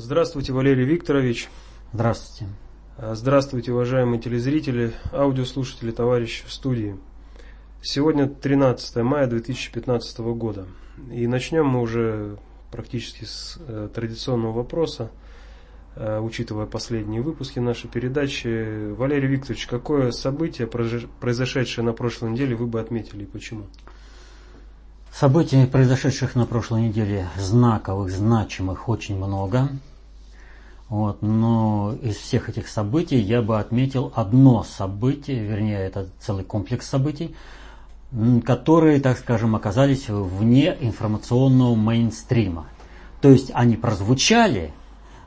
Здравствуйте, Валерий Викторович. Здравствуйте. А, здравствуйте, уважаемые телезрители, аудиослушатели, товарищи в студии. Сегодня 13 мая 2015 года. И начнем мы уже практически с э, традиционного вопроса, э, учитывая последние выпуски нашей передачи. Валерий Викторович, какое событие, произошедшее на прошлой неделе, вы бы отметили и почему? Событий, произошедших на прошлой неделе, знаковых, значимых, очень много. Вот, но из всех этих событий я бы отметил одно событие, вернее, это целый комплекс событий, которые, так скажем, оказались вне информационного мейнстрима. То есть они прозвучали,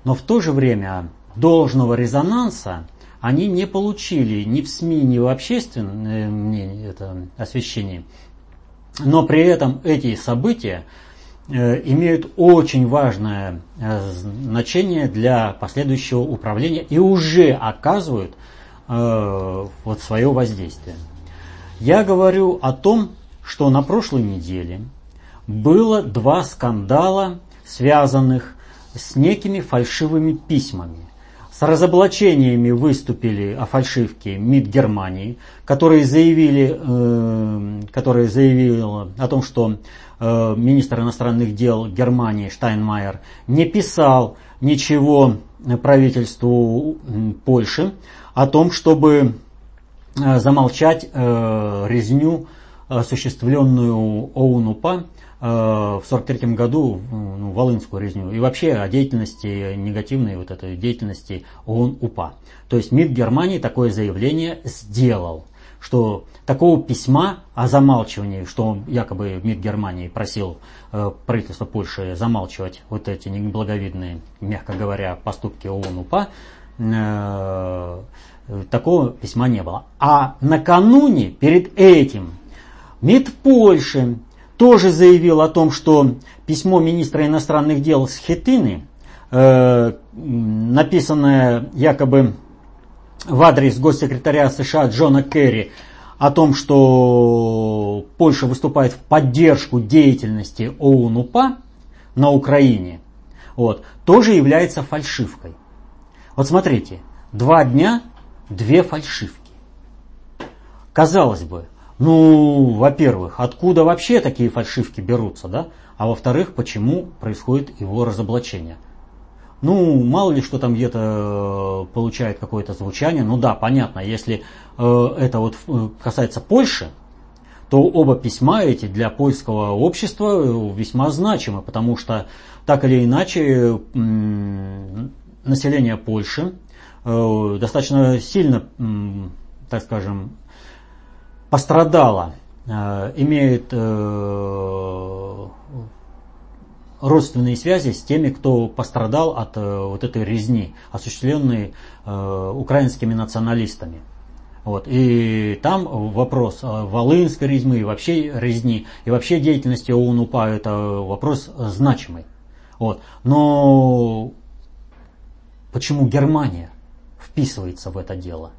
но в то же время должного резонанса они не получили ни в СМИ, ни в общественном мнении, это освещении. Но при этом эти события Э, имеют очень важное э, значение для последующего управления и уже оказывают э, вот свое воздействие. Я говорю о том, что на прошлой неделе было два скандала, связанных с некими фальшивыми письмами. С разоблачениями выступили о фальшивке МИД Германии, которые заявили, э, которые заявили о том, что э, министр иностранных дел Германии Штайнмайер не писал ничего правительству Польши о том, чтобы э, замолчать э, резню, осуществленную ОУН-УПА в 43 году ну, Волынскую резню и вообще о деятельности, негативной вот этой деятельности ООН-УПА. То есть МИД Германии такое заявление сделал, что такого письма о замалчивании, что якобы МИД Германии просил э, правительство Польши замалчивать вот эти неблаговидные, мягко говоря, поступки ООН-УПА, э, такого письма не было. А накануне, перед этим, МИД Польши тоже заявил о том, что письмо министра иностранных дел Схетыны, э, написанное якобы в адрес госсекретаря США Джона Керри, о том, что Польша выступает в поддержку деятельности ОУН-УПА на Украине, вот, тоже является фальшивкой. Вот смотрите, два дня, две фальшивки. Казалось бы, ну, во-первых, откуда вообще такие фальшивки берутся, да? А во-вторых, почему происходит его разоблачение? Ну, мало ли что там где-то э, получает какое-то звучание. Ну да, понятно, если э, это вот э, касается Польши, то оба письма эти для польского общества э, весьма значимы, потому что так или иначе население Польши достаточно сильно, так скажем, пострадала, э, имеет э, родственные связи с теми, кто пострадал от э, вот этой резни, осуществленной украинскими националистами. Вот. И там вопрос Волынской резьмы и вообще резни, и вообще деятельности ОУН-УПА это вопрос значимый. Вот. Но почему Германия вписывается в это дело?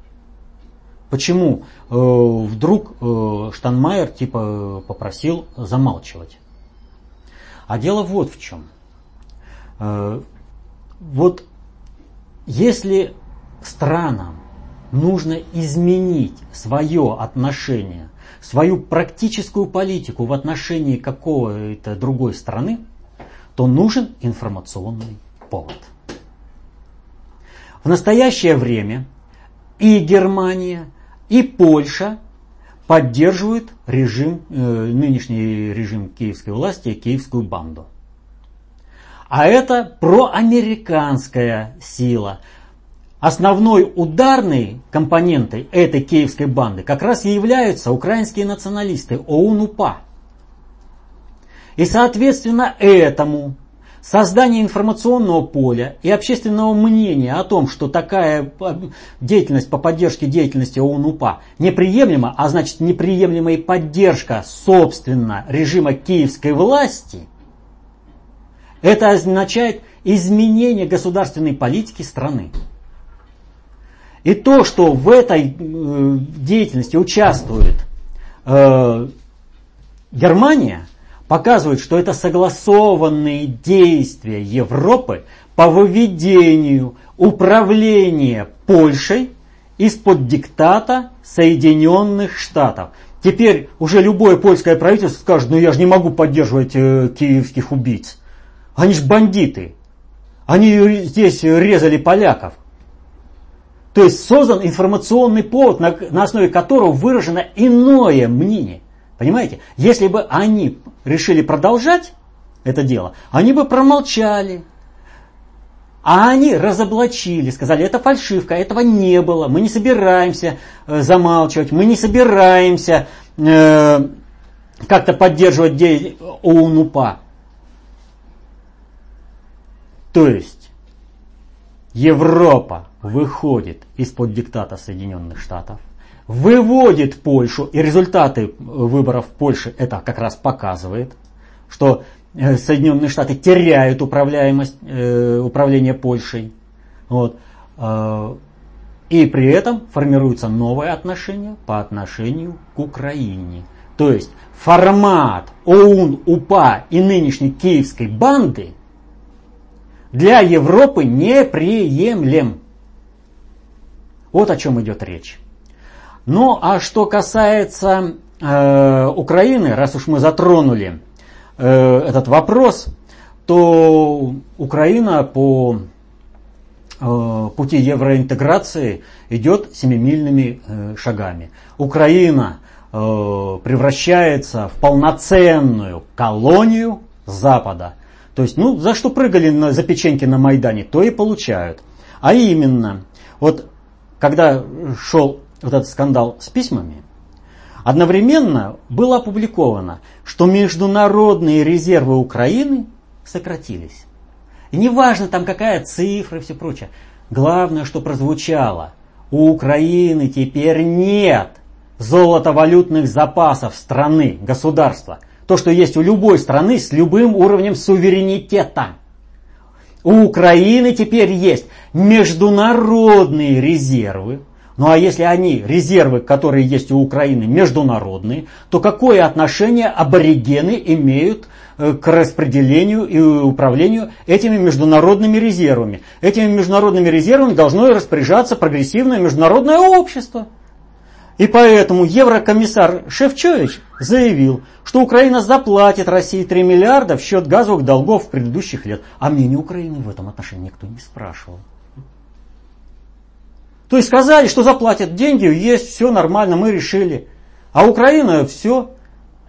Почему э, вдруг э, Штанмайер типа попросил замалчивать? А дело вот в чем. Э, вот если странам нужно изменить свое отношение, свою практическую политику в отношении какой-то другой страны, то нужен информационный повод. В настоящее время и Германия, и Польша поддерживают режим, э, нынешний режим киевской власти киевскую банду. А это проамериканская сила. Основной ударной компонентой этой киевской банды как раз и являются украинские националисты ОУН-УПА. И соответственно этому Создание информационного поля и общественного мнения о том, что такая э, деятельность по поддержке деятельности ОУН-УПА неприемлема, а значит неприемлема и поддержка, собственно, режима киевской власти, это означает изменение государственной политики страны. И то, что в этой э, деятельности участвует э, Германия – показывают, что это согласованные действия Европы по выведению управления Польшей из-под диктата Соединенных Штатов. Теперь уже любое польское правительство скажет, ну я же не могу поддерживать э, киевских убийц. Они же бандиты. Они здесь резали поляков. То есть создан информационный повод, на, на основе которого выражено иное мнение. Понимаете? Если бы они решили продолжать это дело, они бы промолчали. А они разоблачили, сказали, это фальшивка, этого не было, мы не собираемся э, замалчивать, мы не собираемся э, как-то поддерживать деятельность ОУН-УПА. То есть Европа выходит из-под диктата Соединенных Штатов, выводит Польшу, и результаты выборов в Польше это как раз показывает, что э, Соединенные Штаты теряют управляемость, э, управление Польшей. Вот. Э, и при этом формируется новое отношение по отношению к Украине. То есть формат ОУН, УПА и нынешней киевской банды для Европы неприемлем. Вот о чем идет речь. Ну, а что касается э, Украины, раз уж мы затронули э, этот вопрос, то Украина по э, пути евроинтеграции идет семимильными э, шагами. Украина э, превращается в полноценную колонию Запада. То есть, ну, за что прыгали на, за печеньки на Майдане, то и получают. А именно, вот когда шел вот этот скандал с письмами, одновременно было опубликовано, что международные резервы Украины сократились. И неважно там какая цифра и все прочее. Главное, что прозвучало. У Украины теперь нет золотовалютных запасов страны, государства. То, что есть у любой страны с любым уровнем суверенитета. У Украины теперь есть международные резервы, ну а если они, резервы, которые есть у Украины, международные, то какое отношение аборигены имеют э, к распределению и управлению этими международными резервами? Этими международными резервами должно распоряжаться прогрессивное международное общество. И поэтому еврокомиссар Шевчович заявил, что Украина заплатит России 3 миллиарда в счет газовых долгов предыдущих лет. А мнение Украины в этом отношении никто не спрашивал. То есть сказали, что заплатят деньги, есть, все нормально, мы решили. А Украина все,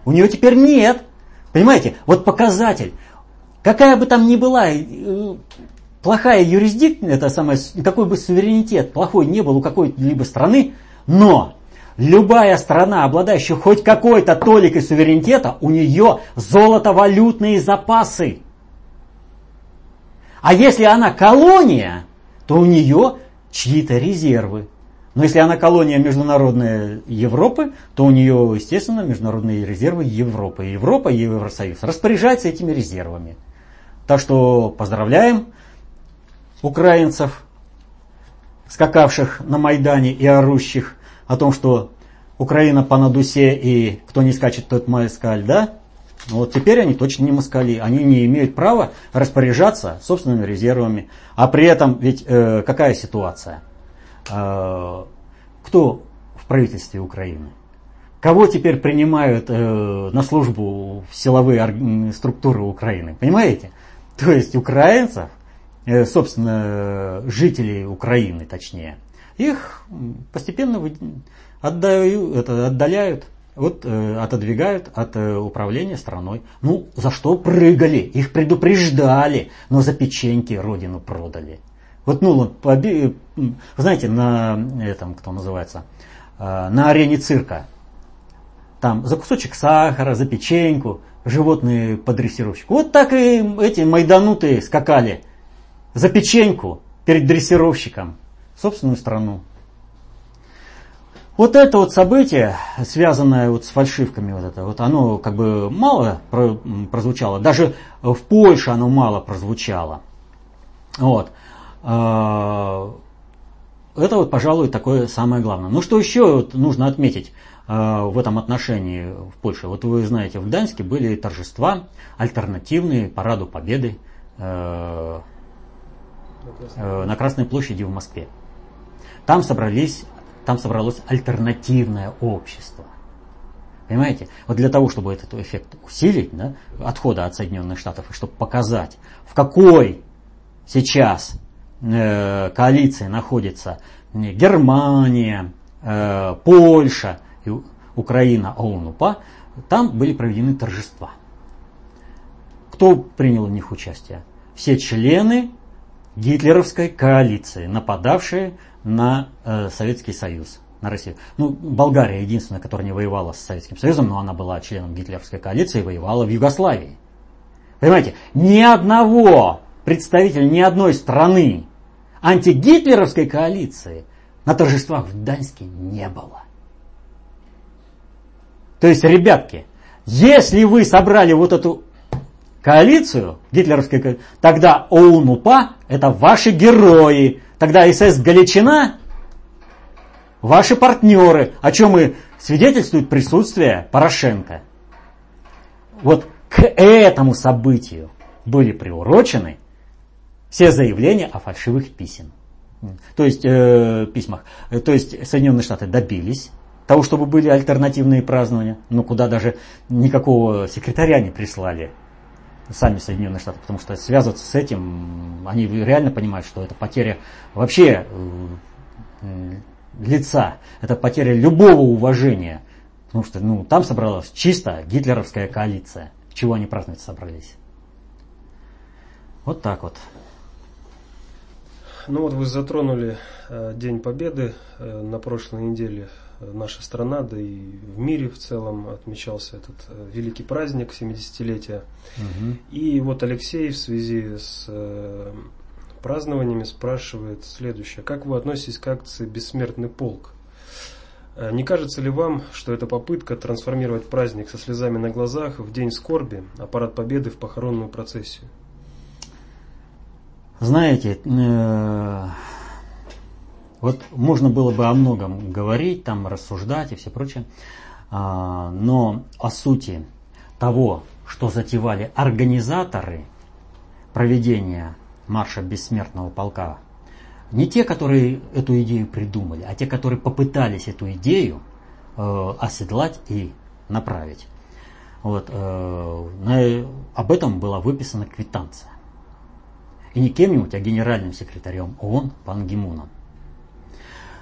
у нее теперь нет. Понимаете, вот показатель. Какая бы там ни была э, плохая юрисдикция, это самое, какой бы суверенитет плохой не был у какой-либо страны, но любая страна, обладающая хоть какой-то толикой суверенитета, у нее золотовалютные запасы. А если она колония, то у нее чьи-то резервы. Но если она колония международной Европы, то у нее, естественно, международные резервы Европы. Европа и Евросоюз распоряжаются этими резервами. Так что поздравляем украинцев, скакавших на Майдане и орущих о том, что Украина по надусе и кто не скачет, тот москаль, да? Вот теперь они точно не москали, они не имеют права распоряжаться собственными резервами. А при этом ведь э, какая ситуация? Э, кто в правительстве Украины? Кого теперь принимают э, на службу в силовые структуры Украины? Понимаете? То есть украинцев, э, собственно, жителей Украины точнее, их постепенно отдают, это, отдаляют вот э, отодвигают от э, управления страной. Ну, за что прыгали? Их предупреждали, но за печеньки родину продали. Вот, ну, поби... знаете, на этом, кто называется, э, на арене цирка, там за кусочек сахара, за печеньку, животные под дрессировщик. Вот так и эти майданутые скакали за печеньку перед дрессировщиком собственную страну. Вот это вот событие, связанное вот с фальшивками, вот это, вот оно как бы мало прозвучало, даже в Польше оно мало прозвучало. Вот. А, это вот, пожалуй, такое самое главное. Ну что еще вот нужно отметить? в этом отношении в Польше. Вот вы знаете, в Гданьске были торжества альтернативные параду Победы на Красной площади в Москве. Там собрались, там собралось альтернативное общество. Понимаете? Вот для того, чтобы этот эффект усилить, да, отхода от Соединенных Штатов, и чтобы показать, в какой сейчас э, коалиции находится Германия, э, Польша, и Украина, ОУН-УПА, там были проведены торжества. Кто принял в них участие? Все члены гитлеровской коалиции, нападавшие на э, Советский Союз на Россию. Ну, Болгария единственная, которая не воевала с Советским Союзом, но она была членом гитлеровской коалиции и воевала в Югославии. Понимаете, ни одного представителя ни одной страны антигитлеровской коалиции на торжествах в Даньске не было. То есть, ребятки, если вы собрали вот эту коалицию, гитлеровской тогда ОУН-УПА это ваши герои. Тогда СС Галичина ваши партнеры, о чем и свидетельствует присутствие Порошенко. Вот к этому событию были приурочены все заявления о фальшивых писем. То есть, э, письмах. То есть Соединенные Штаты добились того, чтобы были альтернативные празднования, но куда даже никакого секретаря не прислали сами Соединенные Штаты, потому что связываться с этим, они реально понимают, что это потеря вообще э, лица, это потеря любого уважения. Потому что ну, там собралась чисто гитлеровская коалиция. Чего они праздновать собрались? Вот так вот. Ну вот вы затронули э, День Победы э, на прошлой неделе. Наша страна, да и в мире в целом отмечался этот э, великий праздник 70-летия. Угу. И вот Алексей в связи с э, празднованиями спрашивает следующее. Как вы относитесь к акции «Бессмертный полк»? Э, не кажется ли вам, что это попытка трансформировать праздник со слезами на глазах в день скорби, а парад победы в похоронную процессию? Знаете, э, вот можно было бы о многом говорить, там рассуждать и все прочее, а, но о сути того, что затевали организаторы проведения марша бессмертного полка. Не те, которые эту идею придумали, а те, которые попытались эту идею э, оседлать и направить. Вот, э, на, об этом была выписана квитанция. И не кем-нибудь, а генеральным секретарем ООН Пан Гимуном.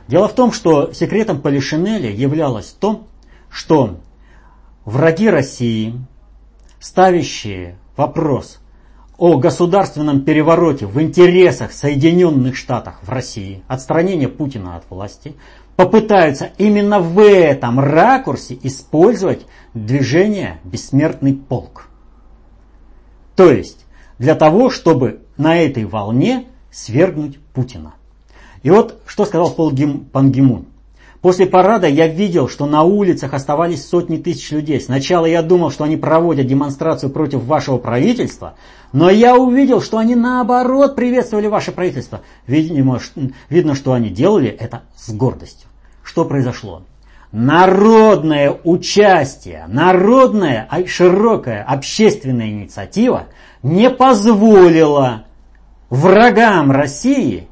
Дело в том, что секретом Полишинеля являлось то, что враги России, ставящие вопрос о государственном перевороте в интересах Соединенных Штатов в России, отстранение Путина от власти, попытаются именно в этом ракурсе использовать движение «Бессмертный полк». То есть, для того, чтобы на этой волне свергнуть Путина. И вот что сказал Пан Гимун. После парада я видел, что на улицах оставались сотни тысяч людей. Сначала я думал, что они проводят демонстрацию против вашего правительства, но я увидел, что они наоборот приветствовали ваше правительство. Видимо, видно, что они делали это с гордостью. Что произошло? Народное участие, народная широкая общественная инициатива не позволила врагам России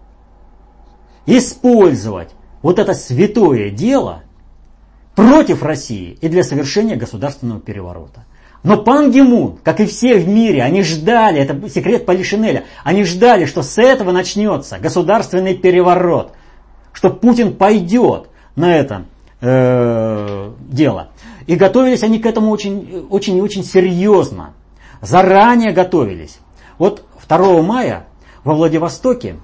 использовать вот это святое дело против России и для совершения государственного переворота. Но Пан Гимун, как и все в мире, они ждали, это секрет Полишинеля, они ждали, что с этого начнется государственный переворот, что Путин пойдет на это э, дело. И готовились они к этому очень, очень и очень серьезно. Заранее готовились. Вот 2 мая во Владивостоке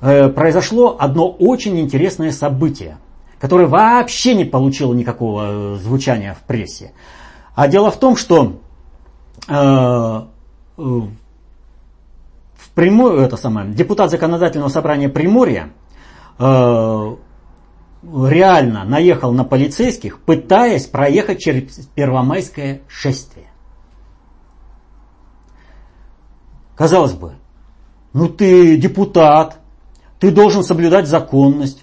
произошло одно очень интересное событие, которое вообще не получило никакого э, звучания в прессе. А дело в том, что э, э, в Примор... это самое, депутат законодательного собрания Приморья э, реально наехал на полицейских, пытаясь проехать через Первомайское шествие. Казалось бы, ну ты депутат, ты должен соблюдать законность,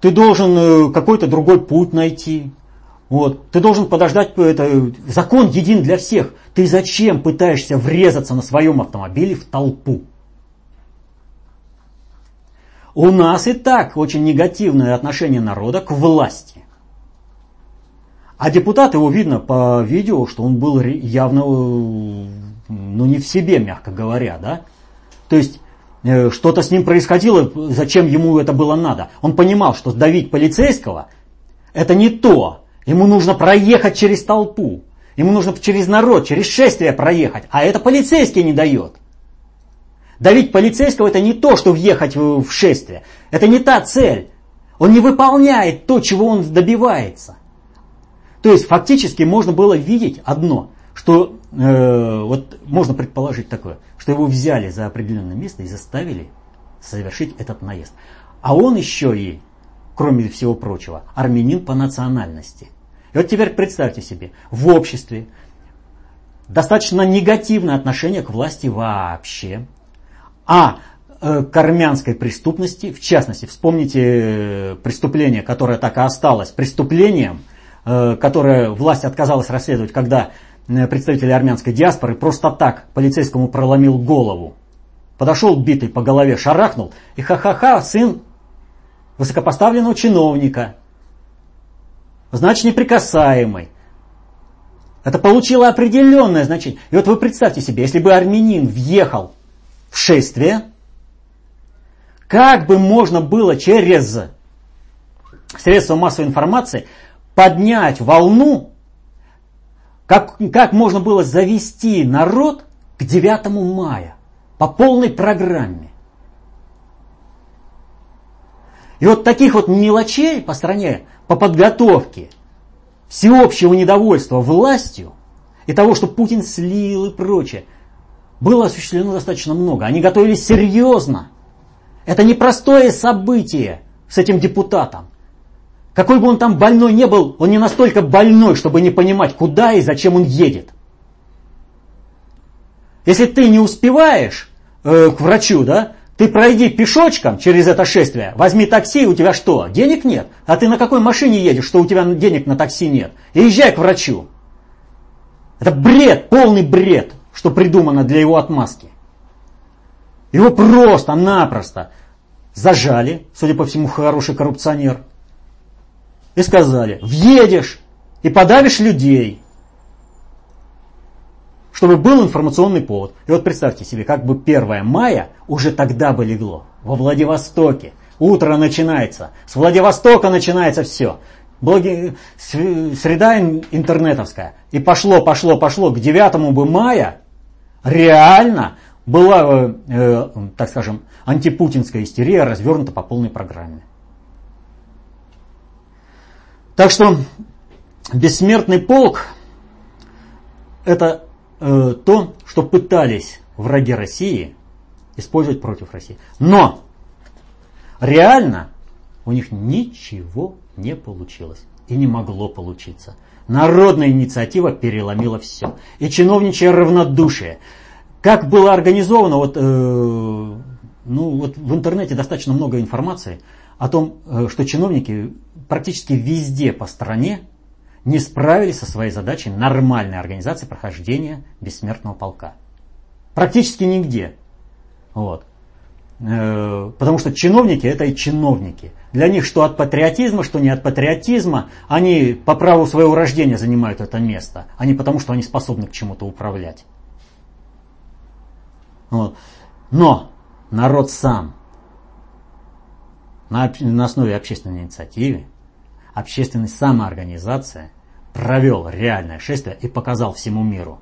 ты должен э, какой-то другой путь найти. Вот. Ты должен подождать, это, закон един для всех. Ты зачем пытаешься врезаться на своем автомобиле в толпу? У нас и так очень негативное отношение народа к власти. А депутат, его видно по видео, что он был явно, ну не в себе, мягко говоря, да. То есть э, что-то с ним происходило, зачем ему это было надо. Он понимал, что давить полицейского это не то. Ему нужно проехать через толпу. Ему нужно через народ, через шествие проехать. А это полицейский не дает. Давить полицейского это не то, что въехать в шествие. Это не та цель. Он не выполняет то, чего он добивается. То есть фактически можно было видеть одно, что э, вот можно предположить такое, что его взяли за определенное место и заставили совершить этот наезд. А он еще и, кроме всего прочего, армянин по национальности. И вот теперь представьте себе, в обществе достаточно негативное отношение к власти вообще, а э, к армянской преступности, в частности, вспомните э, преступление, которое так и осталось преступлением – Э, которое власть отказалась расследовать, когда э, представители армянской диаспоры просто так полицейскому проломил голову. Подошел битый по голове, шарахнул, и ха-ха-ха, сын высокопоставленного чиновника. Значит, неприкасаемый. Это получило определенное значение. И вот вы представьте себе, если бы армянин въехал в шествие, как бы можно было через средства массовой информации поднять волну, как, как можно было завести народ к 9 мая по полной программе. И вот таких вот мелочей по стране, по подготовке всеобщего недовольства властью и того, что Путин слил и прочее, было осуществлено достаточно много. Они готовились серьезно. Это непростое событие с этим депутатом. Какой бы он там больной не был, он не настолько больной, чтобы не понимать, куда и зачем он едет. Если ты не успеваешь э, к врачу, да, ты пройди пешочком через это шествие, возьми такси, у тебя что, денег нет? А ты на какой машине едешь, что у тебя денег на такси нет? И езжай к врачу. Это бред, полный бред, что придумано для его отмазки. Его просто-напросто зажали, судя по всему, хороший коррупционер – и сказали, въедешь и подавишь людей, чтобы был информационный повод. И вот представьте себе, как бы 1 мая уже тогда бы легло, во Владивостоке. Утро начинается, с Владивостока начинается все. Блоги, среда интернетовская. И пошло, пошло, пошло. К 9 бы мая реально была, э, э, так скажем, антипутинская истерия развернута по полной программе. Так что бессмертный полк это э, то, что пытались враги России использовать против России. Но реально у них ничего не получилось и не могло получиться. Народная инициатива переломила все. И чиновничье равнодушие. Как было организовано, вот, э, ну, вот в интернете достаточно много информации о том, э, что чиновники практически везде по стране не справились со своей задачей нормальной организации прохождения бессмертного полка. Практически нигде. Вот. Э, потому что чиновники это и чиновники. Для них что от патриотизма, что не от патриотизма, они по праву своего рождения занимают это место, а не потому, что они способны к чему-то управлять. Вот. Но народ сам на, на основе общественной инициативы общественной самоорганизации провел реальное шествие и показал всему миру.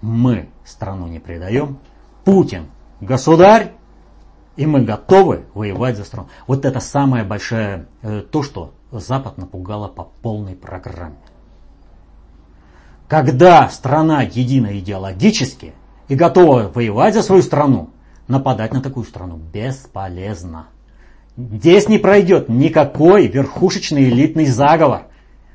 Мы страну не предаем, Путин государь, и мы готовы воевать за страну. Вот это самое большое, э, то, что Запад напугало по полной программе. Когда страна едина идеологически и готова воевать за свою страну, нападать на такую страну бесполезно. Здесь не пройдет никакой верхушечный элитный заговор.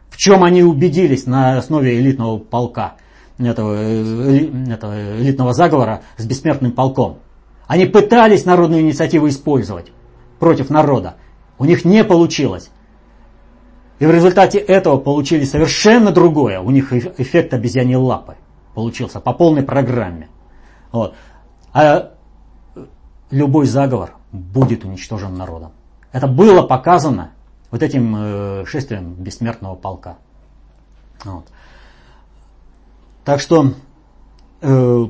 В чем они убедились на основе элитного полка, этого, э, этого элитного заговора с бессмертным полком. Они пытались народную инициативу использовать против народа. У них не получилось. И в результате этого получили совершенно другое. У них эффект обезьяньей лапы получился по полной программе. Вот. А любой заговор будет уничтожен народом. Это было показано вот этим э, шествием бессмертного полка. Вот. Так что, э,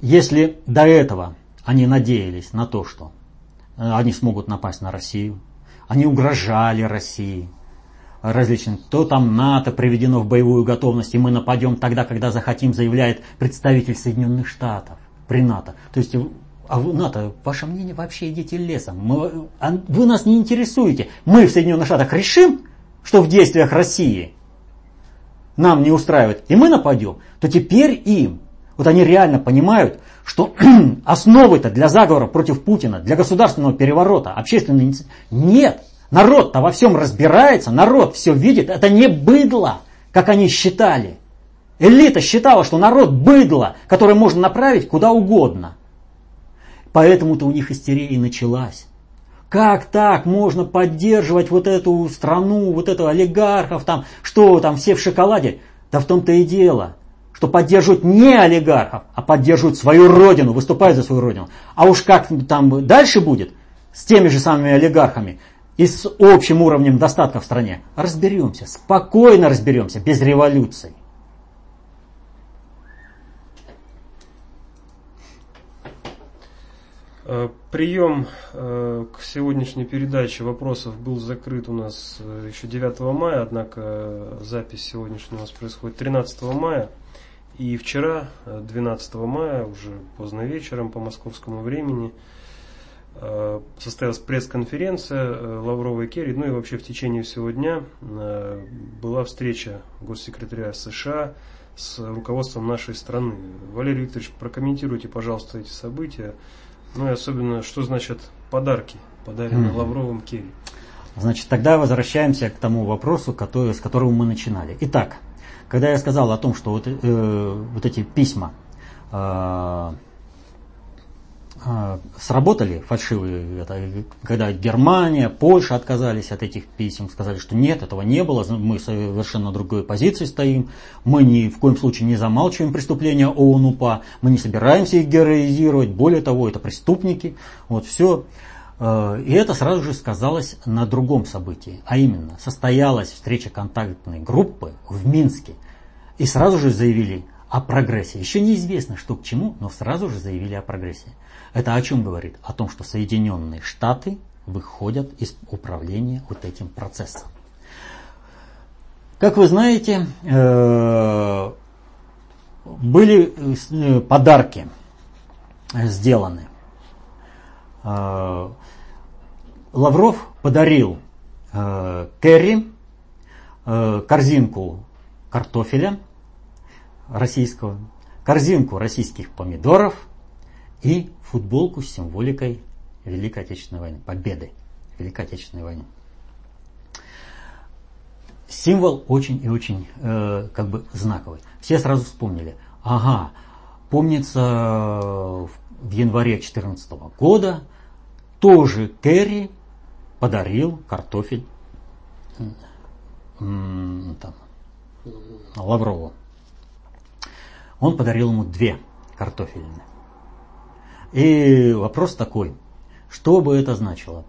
если до этого они надеялись на то, что э, они смогут напасть на Россию, они угрожали России различным, то там НАТО приведено в боевую готовность, и мы нападем тогда, когда захотим, заявляет представитель Соединенных Штатов при НАТО. То есть а вы, НАТО, ваше мнение вообще идите лесом. Мы, а вы нас не интересуете. Мы в Соединенных Штатах решим, что в действиях России нам не устраивает, и мы нападем, то теперь им, вот они реально понимают, что основы-то для заговора против Путина, для государственного переворота, общественной нет. Народ-то во всем разбирается, народ все видит, это не быдло, как они считали. Элита считала, что народ быдло, которое можно направить куда угодно. Поэтому-то у них истерия и началась. Как так можно поддерживать вот эту страну, вот этого олигархов, там, что там все в шоколаде? Да в том-то и дело, что поддерживают не олигархов, а поддерживают свою родину, выступают за свою родину. А уж как там дальше будет с теми же самыми олигархами и с общим уровнем достатка в стране, разберемся, спокойно разберемся, без революции. Прием э, к сегодняшней передаче вопросов был закрыт у нас э, еще 9 мая, однако запись сегодняшняя у нас происходит 13 мая. И вчера, 12 мая, уже поздно вечером по московскому времени, состоялась пресс-конференция Лаврова и Керри, ну и вообще в течение всего дня была встреча госсекретаря США с руководством нашей страны. Валерий Викторович, прокомментируйте, пожалуйста, эти события. Ну и особенно, что значит подарки, подаренные mm-hmm. Лавровым Керри. Значит, тогда возвращаемся к тому вопросу, который, с которого мы начинали. Итак, когда я сказал о том, что вот, э, вот эти письма э, сработали фальшивые, это, когда Германия, Польша отказались от этих писем, сказали, что нет, этого не было, мы совершенно другой позиции стоим, мы ни в коем случае не замалчиваем преступления ООН-УПА, мы не собираемся их героизировать, более того, это преступники, вот все. А, и это сразу же сказалось на другом событии, а именно состоялась встреча контактной группы в Минске, и сразу же заявили о прогрессе. Еще неизвестно, что к чему, но сразу же заявили о прогрессе. Это о чем говорит? О том, что Соединенные Штаты выходят из управления вот этим процессом. Как вы знаете, э, были э, подарки сделаны. Э, Лавров подарил Керри корзинку картофеля российского, корзинку российских помидоров и футболку с символикой Великой Отечественной войны, победы Великой Отечественной войны. Символ очень и очень э, как бы знаковый. Все сразу вспомнили. Ага, помнится в январе 2014 года тоже Керри подарил картофель там, Лаврову. Он подарил ему две картофельные. И вопрос такой, что бы это значило?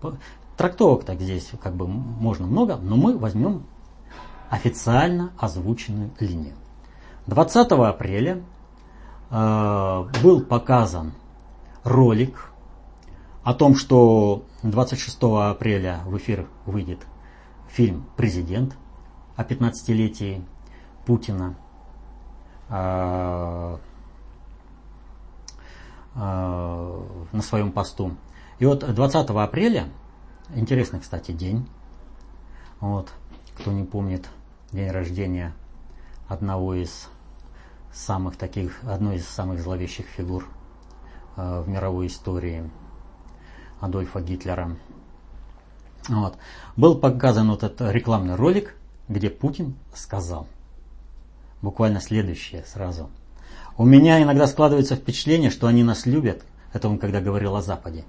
Трактовок так здесь как бы можно много, но мы возьмем официально озвученную линию. 20 апреля э, был показан ролик о том, что 26 апреля в эфир выйдет фильм «Президент» о 15-летии Путина. Э, на своем посту. И вот 20 апреля, интересный, кстати, день, вот, кто не помнит, день рождения одного из самых таких, одной из самых зловещих фигур э, в мировой истории Адольфа Гитлера. Вот. Был показан вот этот рекламный ролик, где Путин сказал буквально следующее сразу – у меня иногда складывается впечатление, что они нас любят, это он когда говорил о Западе,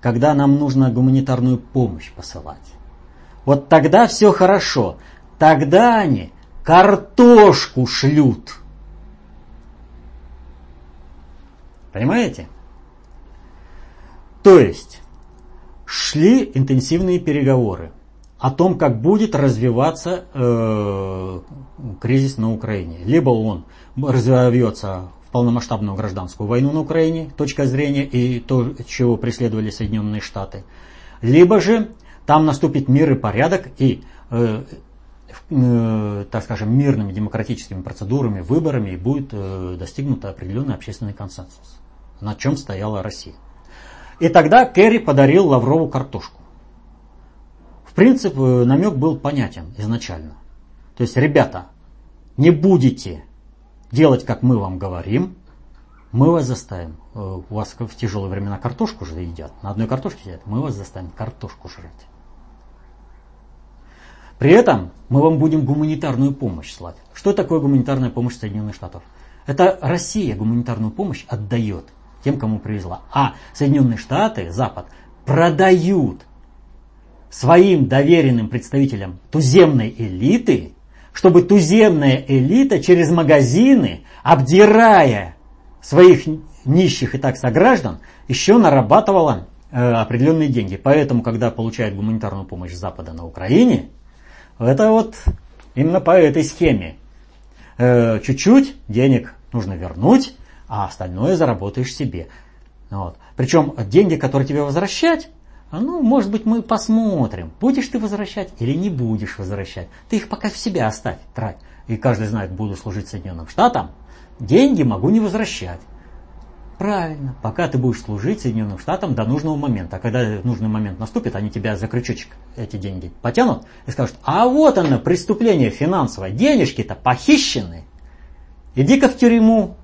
когда нам нужно гуманитарную помощь посылать. вот тогда все хорошо. Тогда они картошку шлют. Понимаете? То есть шли интенсивные переговоры о том, как будет развиваться э, кризис на Украине. Либо он разовьется в полномасштабную гражданскую войну на Украине, точка зрения и то, чего преследовали Соединенные Штаты. Либо же там наступит мир и порядок, и, э, э, так скажем, мирными демократическими процедурами, выборами будет э, достигнут определенный общественный консенсус, на чем стояла Россия. И тогда Керри подарил Лаврову картошку. В принципе, э, намек был понятен изначально. То есть, ребята, не будете делать, как мы вам говорим, мы вас заставим. Э, у вас в тяжелые времена картошку же едят. На одной картошке едят. Мы вас заставим картошку жрать. При этом мы вам будем гуманитарную помощь слать. Что такое гуманитарная помощь Соединенных Штатов? Это Россия гуманитарную помощь отдает тем, кому привезла. А Соединенные Штаты, Запад, продают своим доверенным представителям туземной элиты, чтобы туземная элита через магазины, обдирая своих нищих и так сограждан, еще нарабатывала э, определенные деньги. Поэтому, когда получает гуманитарную помощь Запада на Украине, это вот именно по этой схеме. Э, чуть-чуть денег нужно вернуть, а остальное заработаешь себе. Вот. Причем деньги, которые тебе возвращать, ну, может быть, мы посмотрим, будешь ты возвращать или не будешь возвращать. Ты их пока в себя оставь, трать. И каждый знает, буду служить Соединенным Штатам, деньги могу не возвращать. Правильно, пока ты будешь служить Соединенным Штатам до нужного момента. А когда нужный момент наступит, они тебя за крючочек эти деньги потянут и скажут, а вот оно, преступление финансовое, денежки-то похищены. Иди-ка в тюрьму,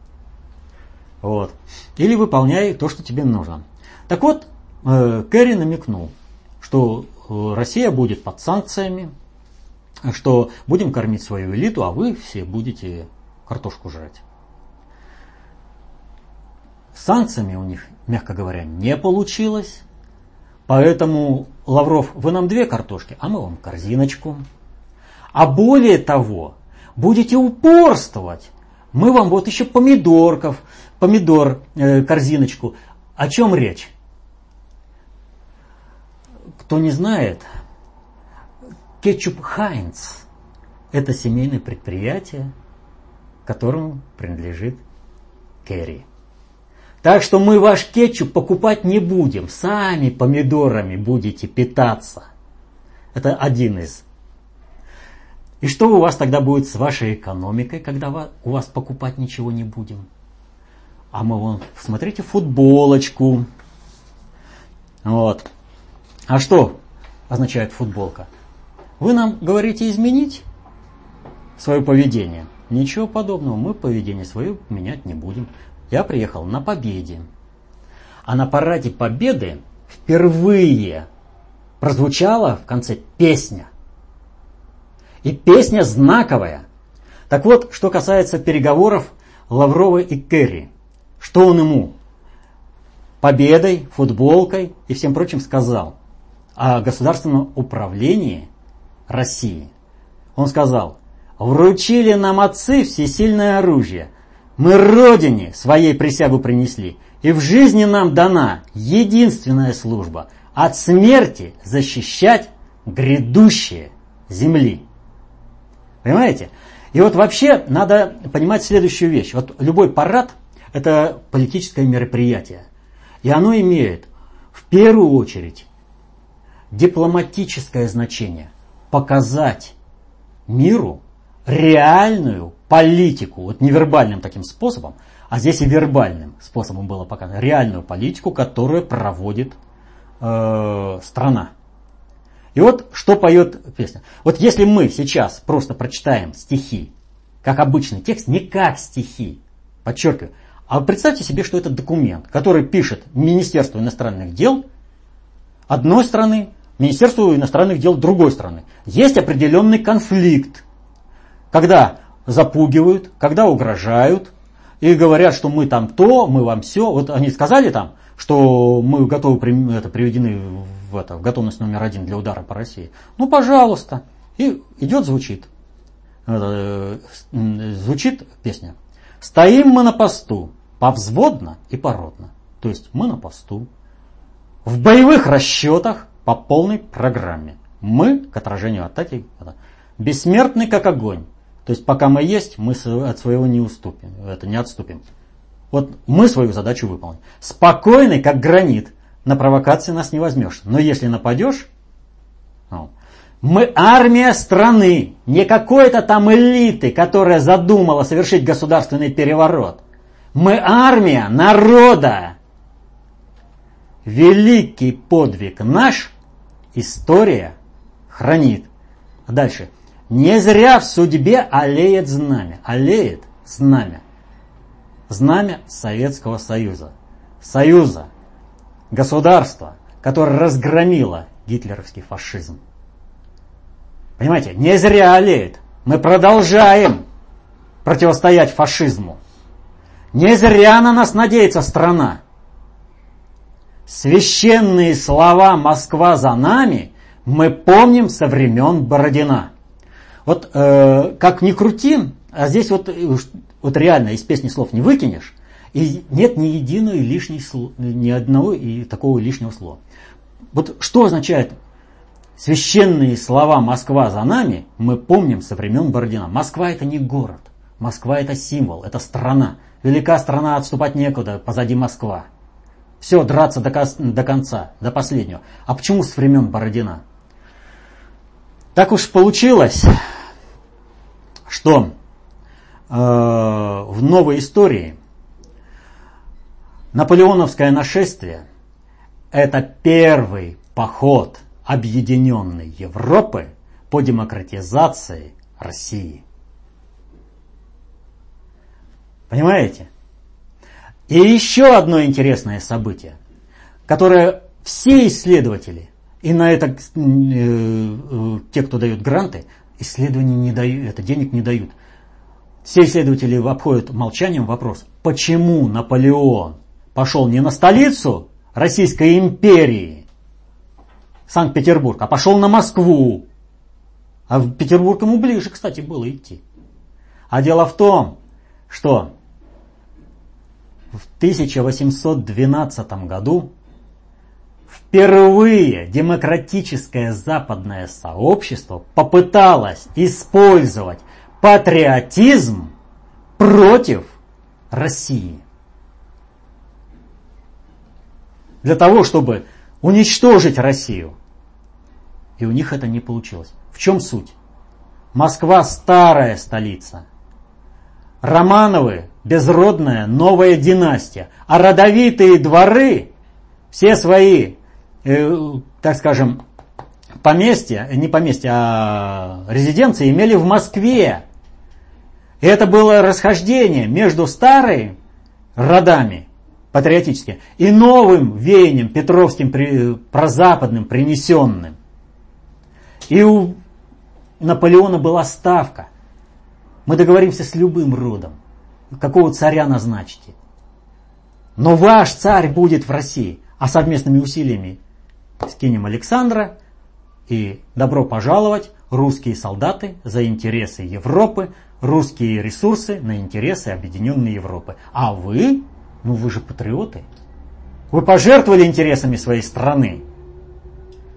вот. Или выполняй то, что тебе нужно. Так вот, Керри намекнул, что э, Россия будет под санкциями, что будем кормить свою элиту, а вы все будете картошку жрать. С санкциями у них, мягко говоря, не получилось. Поэтому, Лавров, вы нам две картошки, а мы вам корзиночку. А более того, будете упорствовать. Мы вам вот еще помидорков, помидор, э, корзиночку. О чем речь? Кто не знает, кетчуп Хайнц – это семейное предприятие, которому принадлежит Керри. Так что мы ваш кетчуп покупать не будем, сами помидорами будете питаться. Это один из. И что у вас тогда будет с вашей экономикой, когда у вас покупать ничего не будем? А мы вон, смотрите, футболочку. Вот. А что означает футболка? Вы нам говорите изменить свое поведение. Ничего подобного, мы поведение свое менять не будем. Я приехал на победе. А на параде победы впервые прозвучала в конце песня. И песня знаковая. Так вот, что касается переговоров Лаврова и Керри что он ему победой, футболкой и всем прочим сказал о государственном управлении России. Он сказал, вручили нам отцы всесильное оружие, мы Родине своей присягу принесли, и в жизни нам дана единственная служба – от смерти защищать грядущие земли. Понимаете? И вот вообще надо понимать следующую вещь. Вот любой парад – это политическое мероприятие. И оно имеет в первую очередь дипломатическое значение. Показать миру реальную политику, вот невербальным таким способом, а здесь и вербальным способом было показано, реальную политику, которую проводит э, страна. И вот что поет песня. Вот если мы сейчас просто прочитаем стихи, как обычный текст, не как стихи, подчеркиваю, а представьте себе, что это документ, который пишет Министерство иностранных дел одной страны, Министерство иностранных дел другой страны. Есть определенный конфликт, когда запугивают, когда угрожают и говорят, что мы там то, мы вам все. Вот они сказали там, что мы готовы, это, приведены в, это, в готовность номер один для удара по России. Ну, пожалуйста. И идет, звучит. Это, звучит песня. Стоим мы на посту, повзводно и породно. То есть мы на посту. В боевых расчетах по полной программе. Мы к отражению атаки бессмертны как огонь. То есть пока мы есть, мы от своего не уступим, это не отступим. Вот мы свою задачу выполним. Спокойный, как гранит. На провокации нас не возьмешь. Но если нападешь, ну, мы армия страны, не какой-то там элиты, которая задумала совершить государственный переворот. Мы армия народа. Великий подвиг наш история хранит. Дальше. Не зря в судьбе олеет знамя. Олеет знамя. Знамя Советского Союза. Союза. Государства, которое разгромило гитлеровский фашизм. Понимаете, не зря олеет. Мы продолжаем противостоять фашизму. Не зря на нас надеется страна. Священные слова «Москва за нами» мы помним со времен Бородина. Вот э, как ни крути, а здесь вот, э, вот реально из песни слов не выкинешь, и нет ни единого лишней ни одного и такого лишнего слова. Вот что означает священные слова «Москва за нами» мы помним со времен Бородина. Москва это не город, Москва это символ, это страна. Велика страна, отступать некуда, позади Москва. Все, драться до, до конца, до последнего. А почему с времен Бородина? Так уж получилось, что э, в новой истории наполеоновское нашествие – это первый поход объединенной Европы по демократизации России. Понимаете? И еще одно интересное событие, которое все исследователи и на это э, э, те, кто дают гранты, исследований не дают, это денег не дают. Все исследователи обходят молчанием вопрос, почему Наполеон пошел не на столицу Российской империи, Санкт-Петербург, а пошел на Москву. А в Петербург ему ближе, кстати, было идти. А дело в том, что в 1812 году Впервые демократическое западное сообщество попыталось использовать патриотизм против России. Для того, чтобы уничтожить Россию. И у них это не получилось. В чем суть? Москва старая столица. Романовы безродная новая династия. А родовитые дворы все свои Э, так скажем, поместья, не поместья, а резиденции имели в Москве. И это было расхождение между старыми родами патриотическими и новым веянием петровским прозападным принесенным. И у Наполеона была ставка. Мы договоримся с любым родом. Какого царя назначите. Но ваш царь будет в России, а совместными усилиями скинем Александра и добро пожаловать русские солдаты за интересы Европы, русские ресурсы на интересы Объединенной Европы. А вы, ну вы же патриоты. Вы пожертвовали интересами своей страны.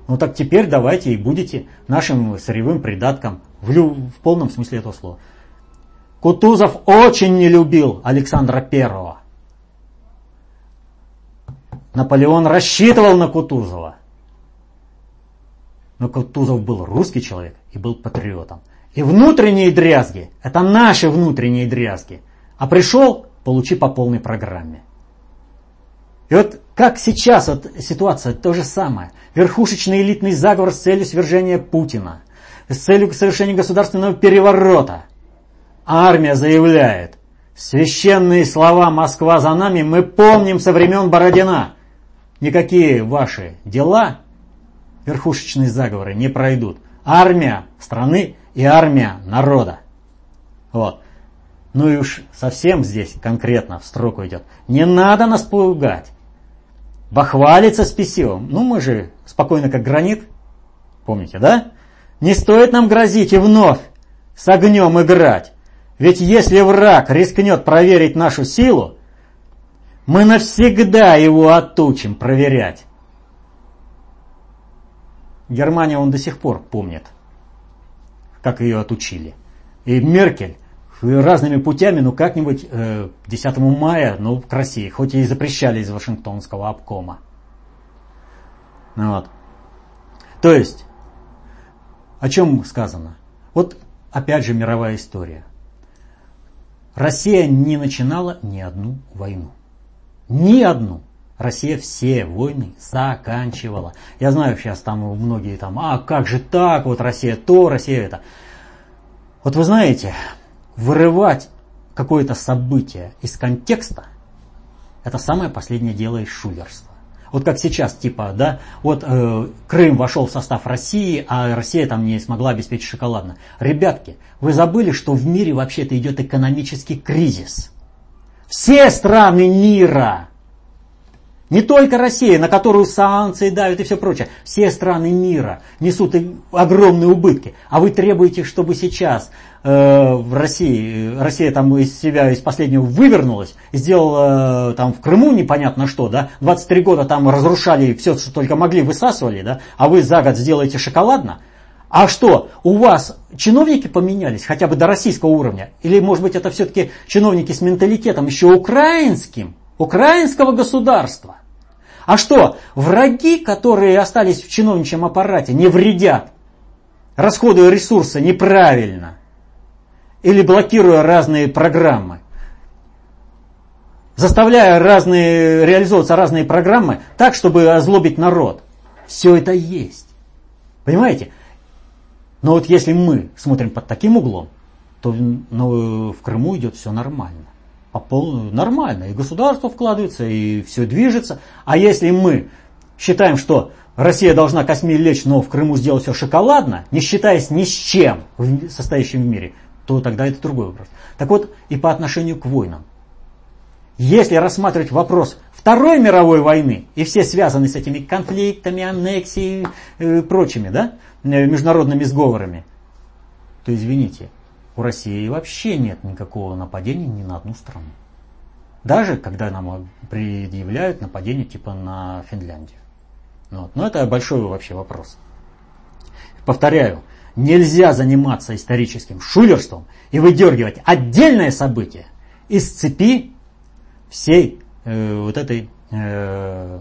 Ну так теперь давайте и будете нашим сырьевым придатком в, лю- в полном смысле этого слова. Кутузов очень не любил Александра Первого. Наполеон рассчитывал на Кутузова. Но Кутузов был русский человек и был патриотом. И внутренние дрязги – это наши внутренние дрязги. А пришел – получи по полной программе. И вот как сейчас вот ситуация то же самое. Верхушечный элитный заговор с целью свержения Путина, с целью совершения государственного переворота. Армия заявляет, священные слова «Москва за нами» мы помним со времен Бородина. Никакие ваши дела верхушечные заговоры не пройдут. Армия страны и армия народа. Вот. Ну и уж совсем здесь конкретно в строку идет. Не надо нас пугать. бахвалится с письем. Ну, мы же спокойно как гранит, помните, да? Не стоит нам грозить и вновь с огнем играть. Ведь если враг рискнет проверить нашу силу, мы навсегда его отучим проверять. Германия он до сих пор помнит, как ее отучили. И Меркель разными путями, ну как-нибудь э, 10 мая, ну к России, хоть и запрещали из Вашингтонского обкома. Ну, вот. То есть, о чем сказано? Вот опять же мировая история. Россия не начинала ни одну войну. Ни одну. Россия все войны заканчивала. Я знаю, сейчас там многие там, а как же так, вот Россия то, Россия это. Вот вы знаете, вырывать какое-то событие из контекста, это самое последнее дело из шулерства. Вот как сейчас, типа, да, вот э, Крым вошел в состав России, а Россия там не смогла обеспечить шоколадно. Ребятки, вы забыли, что в мире вообще-то идет экономический кризис. Все страны мира, не только Россия, на которую санкции давят и все прочее, все страны мира несут огромные убытки. А вы требуете, чтобы сейчас Э, в России, Россия там из себя из последнего вывернулась, сделала э, там в Крыму непонятно что, да, 23 года там разрушали все, что только могли, высасывали, да, а вы за год сделаете шоколадно, а что, у вас чиновники поменялись хотя бы до российского уровня? Или, может быть, это все-таки чиновники с менталитетом еще украинским, украинского государства? А что, враги, которые остались в чиновничьем аппарате, не вредят, расходуя ресурсы неправильно – или блокируя разные программы, заставляя разные, реализовываться разные программы так, чтобы озлобить народ. Все это есть. Понимаете? Но вот если мы смотрим под таким углом, то ну, в Крыму идет все нормально. По полную, нормально. И государство вкладывается, и все движется. А если мы считаем, что Россия должна косми лечь, но в Крыму сделать все шоколадно, не считаясь ни с чем, состоящим в мире, то тогда это другой вопрос. Так вот, и по отношению к войнам. Если рассматривать вопрос Второй мировой войны и все связаны с этими конфликтами, аннексией и э, прочими да, э, международными сговорами, то извините, у России вообще нет никакого нападения ни на одну страну. Даже когда нам предъявляют нападение типа на Финляндию. Ну вот. Но это большой вообще вопрос. Повторяю, Нельзя заниматься историческим шулерством и выдергивать отдельное событие из цепи всей э, вот этой э,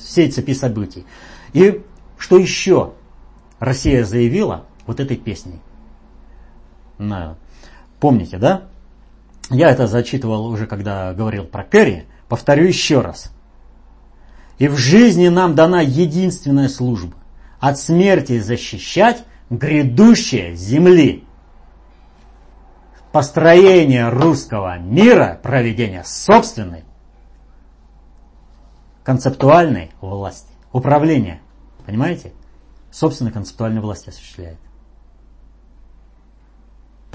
всей цепи событий. И что еще Россия заявила вот этой песней? Помните, да? Я это зачитывал уже, когда говорил про Керри. Повторю еще раз. И в жизни нам дана единственная служба. От смерти защищать грядущее земли. Построение русского мира, проведение собственной концептуальной власти. Управление. Понимаете? Собственной концептуальной власти осуществляет.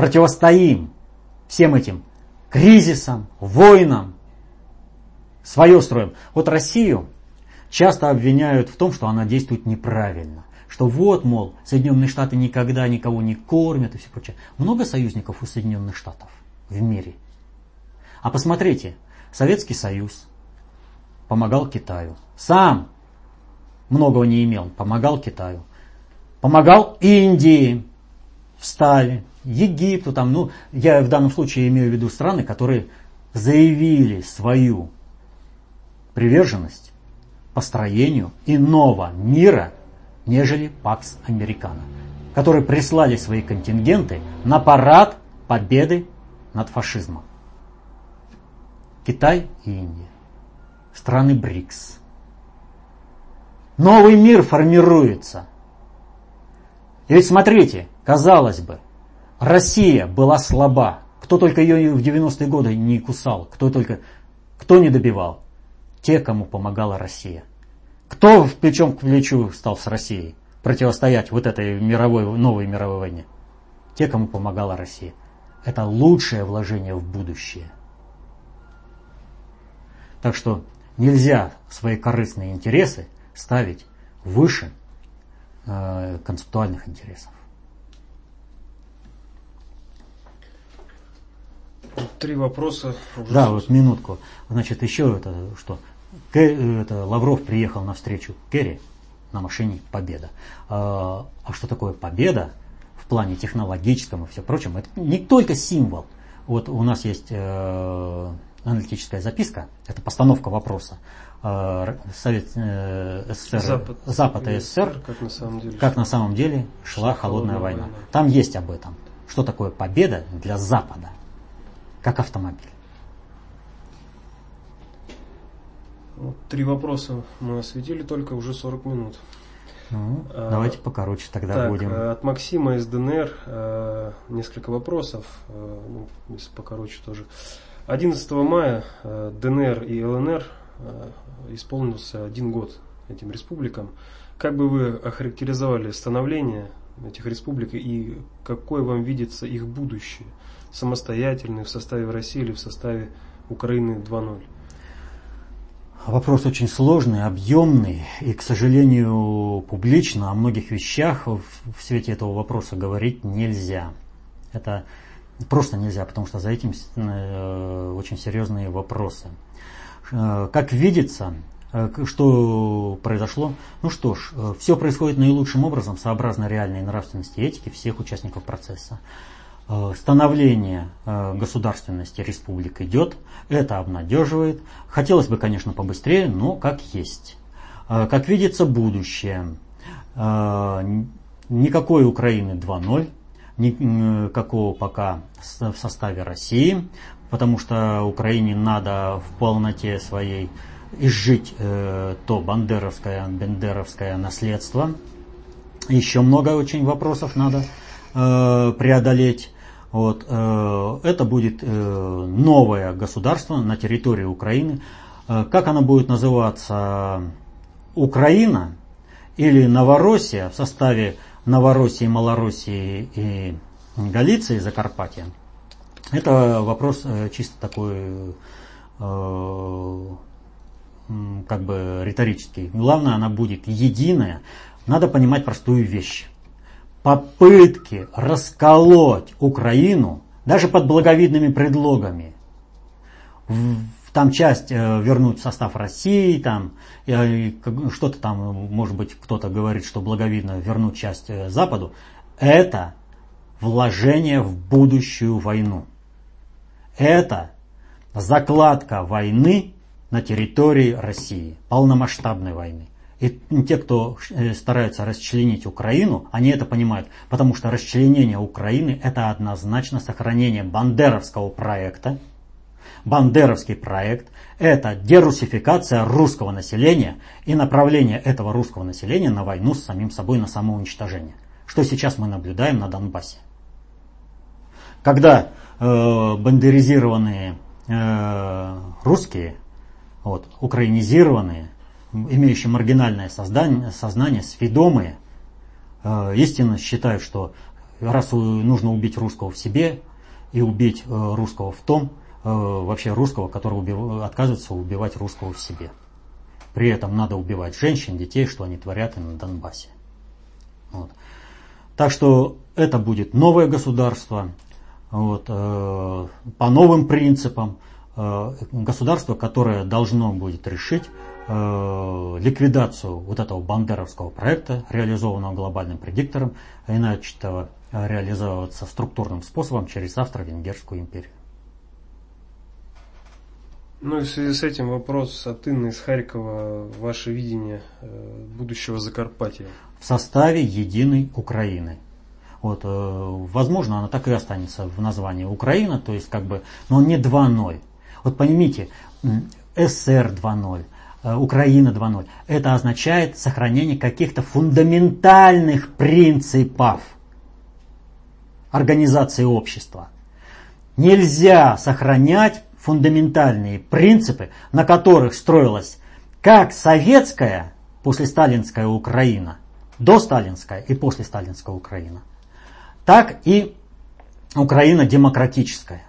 Противостоим всем этим кризисам, войнам. Свое строим. Вот Россию часто обвиняют в том, что она действует неправильно что вот, мол, Соединенные Штаты никогда никого не кормят и все прочее. Много союзников у Соединенных Штатов в мире. А посмотрите, Советский Союз помогал Китаю. Сам многого не имел, помогал Китаю. Помогал Индии, встали, Египту, там, ну, я в данном случае имею в виду страны, которые заявили свою приверженность построению иного мира нежели Пакс Американо, которые прислали свои контингенты на парад победы над фашизмом. Китай и Индия. Страны БРИКС. Новый мир формируется. И ведь смотрите, казалось бы, Россия была слаба. Кто только ее в 90-е годы не кусал, кто только, кто не добивал. Те, кому помогала Россия. Кто в плечом к плечу стал с Россией противостоять вот этой мировой, новой мировой войне? Те, кому помогала Россия. Это лучшее вложение в будущее. Так что Нельзя свои корыстные интересы ставить выше э, концептуальных интересов. Три вопроса. Уже да, вот минутку. Значит, еще это что? Это, Лавров приехал на встречу Керри на машине «Победа». А, а что такое победа в плане технологическом и все прочем? Это не только символ. Вот у нас есть э, аналитическая записка, это постановка вопроса. Э, Совет э, СССР, Запад, Запад и СССР, как на самом деле, как на самом деле шла холодная, холодная война. война. Там есть об этом. Что такое победа для Запада, как автомобиль. Три вопроса мы осветили только уже 40 минут. Ну, а, давайте покороче тогда так, будем. От Максима из ДНР э, несколько вопросов, э, ну, если покороче тоже. 11 мая э, ДНР и ЛНР э, исполнился один год этим республикам. Как бы вы охарактеризовали становление этих республик и какое вам видится их будущее? Самостоятельное в составе России или в составе Украины 2.0? Вопрос очень сложный, объемный, и, к сожалению, публично о многих вещах в свете этого вопроса говорить нельзя. Это просто нельзя, потому что за этим э, очень серьезные вопросы. Э, как видится, э, что произошло? Ну что ж, все происходит наилучшим образом, сообразно реальной нравственности и этике всех участников процесса. Э, становление э, государственности республик идет, это обнадеживает. Хотелось бы, конечно, побыстрее, но как есть. Э, как видится, будущее. Никакой Украины 2.0, никакого пока в составе России, потому что Украине надо в полноте своей изжить то бандеровское, бендеровское наследство. Еще много очень вопросов надо преодолеть. Вот, э, это будет э, новое государство на территории Украины. Э, как оно будет называться? Украина или Новороссия в составе Новороссии, Малороссии и Галиции, Закарпатья? Это вопрос чисто такой как бы риторический. Главное, она будет единая. Надо понимать простую вещь попытки расколоть Украину, даже под благовидными предлогами, там часть э, вернуть в состав России, там э, что-то там, может быть, кто-то говорит, что благовидно вернуть часть э, Западу, это вложение в будущую войну. Это закладка войны на территории России, полномасштабной войны. И те, кто э, стараются расчленить Украину, они это понимают, потому что расчленение Украины это однозначно сохранение бандеровского проекта. Бандеровский проект – это дерусификация русского населения и направление этого русского населения на войну с самим собой, на самоуничтожение. Что сейчас мы наблюдаем на Донбассе. Когда э, бандеризированные э, русские, вот, украинизированные, имеющие маргинальное сознание, сознание сведомые, э, истинно считают, что раз нужно убить русского в себе и убить э, русского в том, э, вообще русского, который убив... отказывается убивать русского в себе. При этом надо убивать женщин, детей, что они творят и на Донбассе. Вот. Так что это будет новое государство вот, э, по новым принципам. Э, государство, которое должно будет решить ликвидацию вот этого бандеровского проекта, реализованного глобальным предиктором, и начатого реализовываться структурным способом через Австро-Венгерскую империю. Ну и в связи с этим вопрос от Инны из Харькова. Ваше видение э, будущего Закарпатья? В составе единой Украины. Вот, э, возможно, она так и останется в названии Украина, то есть как бы, но не 2.0. Вот поймите, СССР 2.0, Э, Украина 2.0. Это означает сохранение каких-то фундаментальных принципов организации общества. Нельзя сохранять фундаментальные принципы, на которых строилась как советская после сталинская Украина, до сталинская и после сталинская Украина, так и Украина демократическая,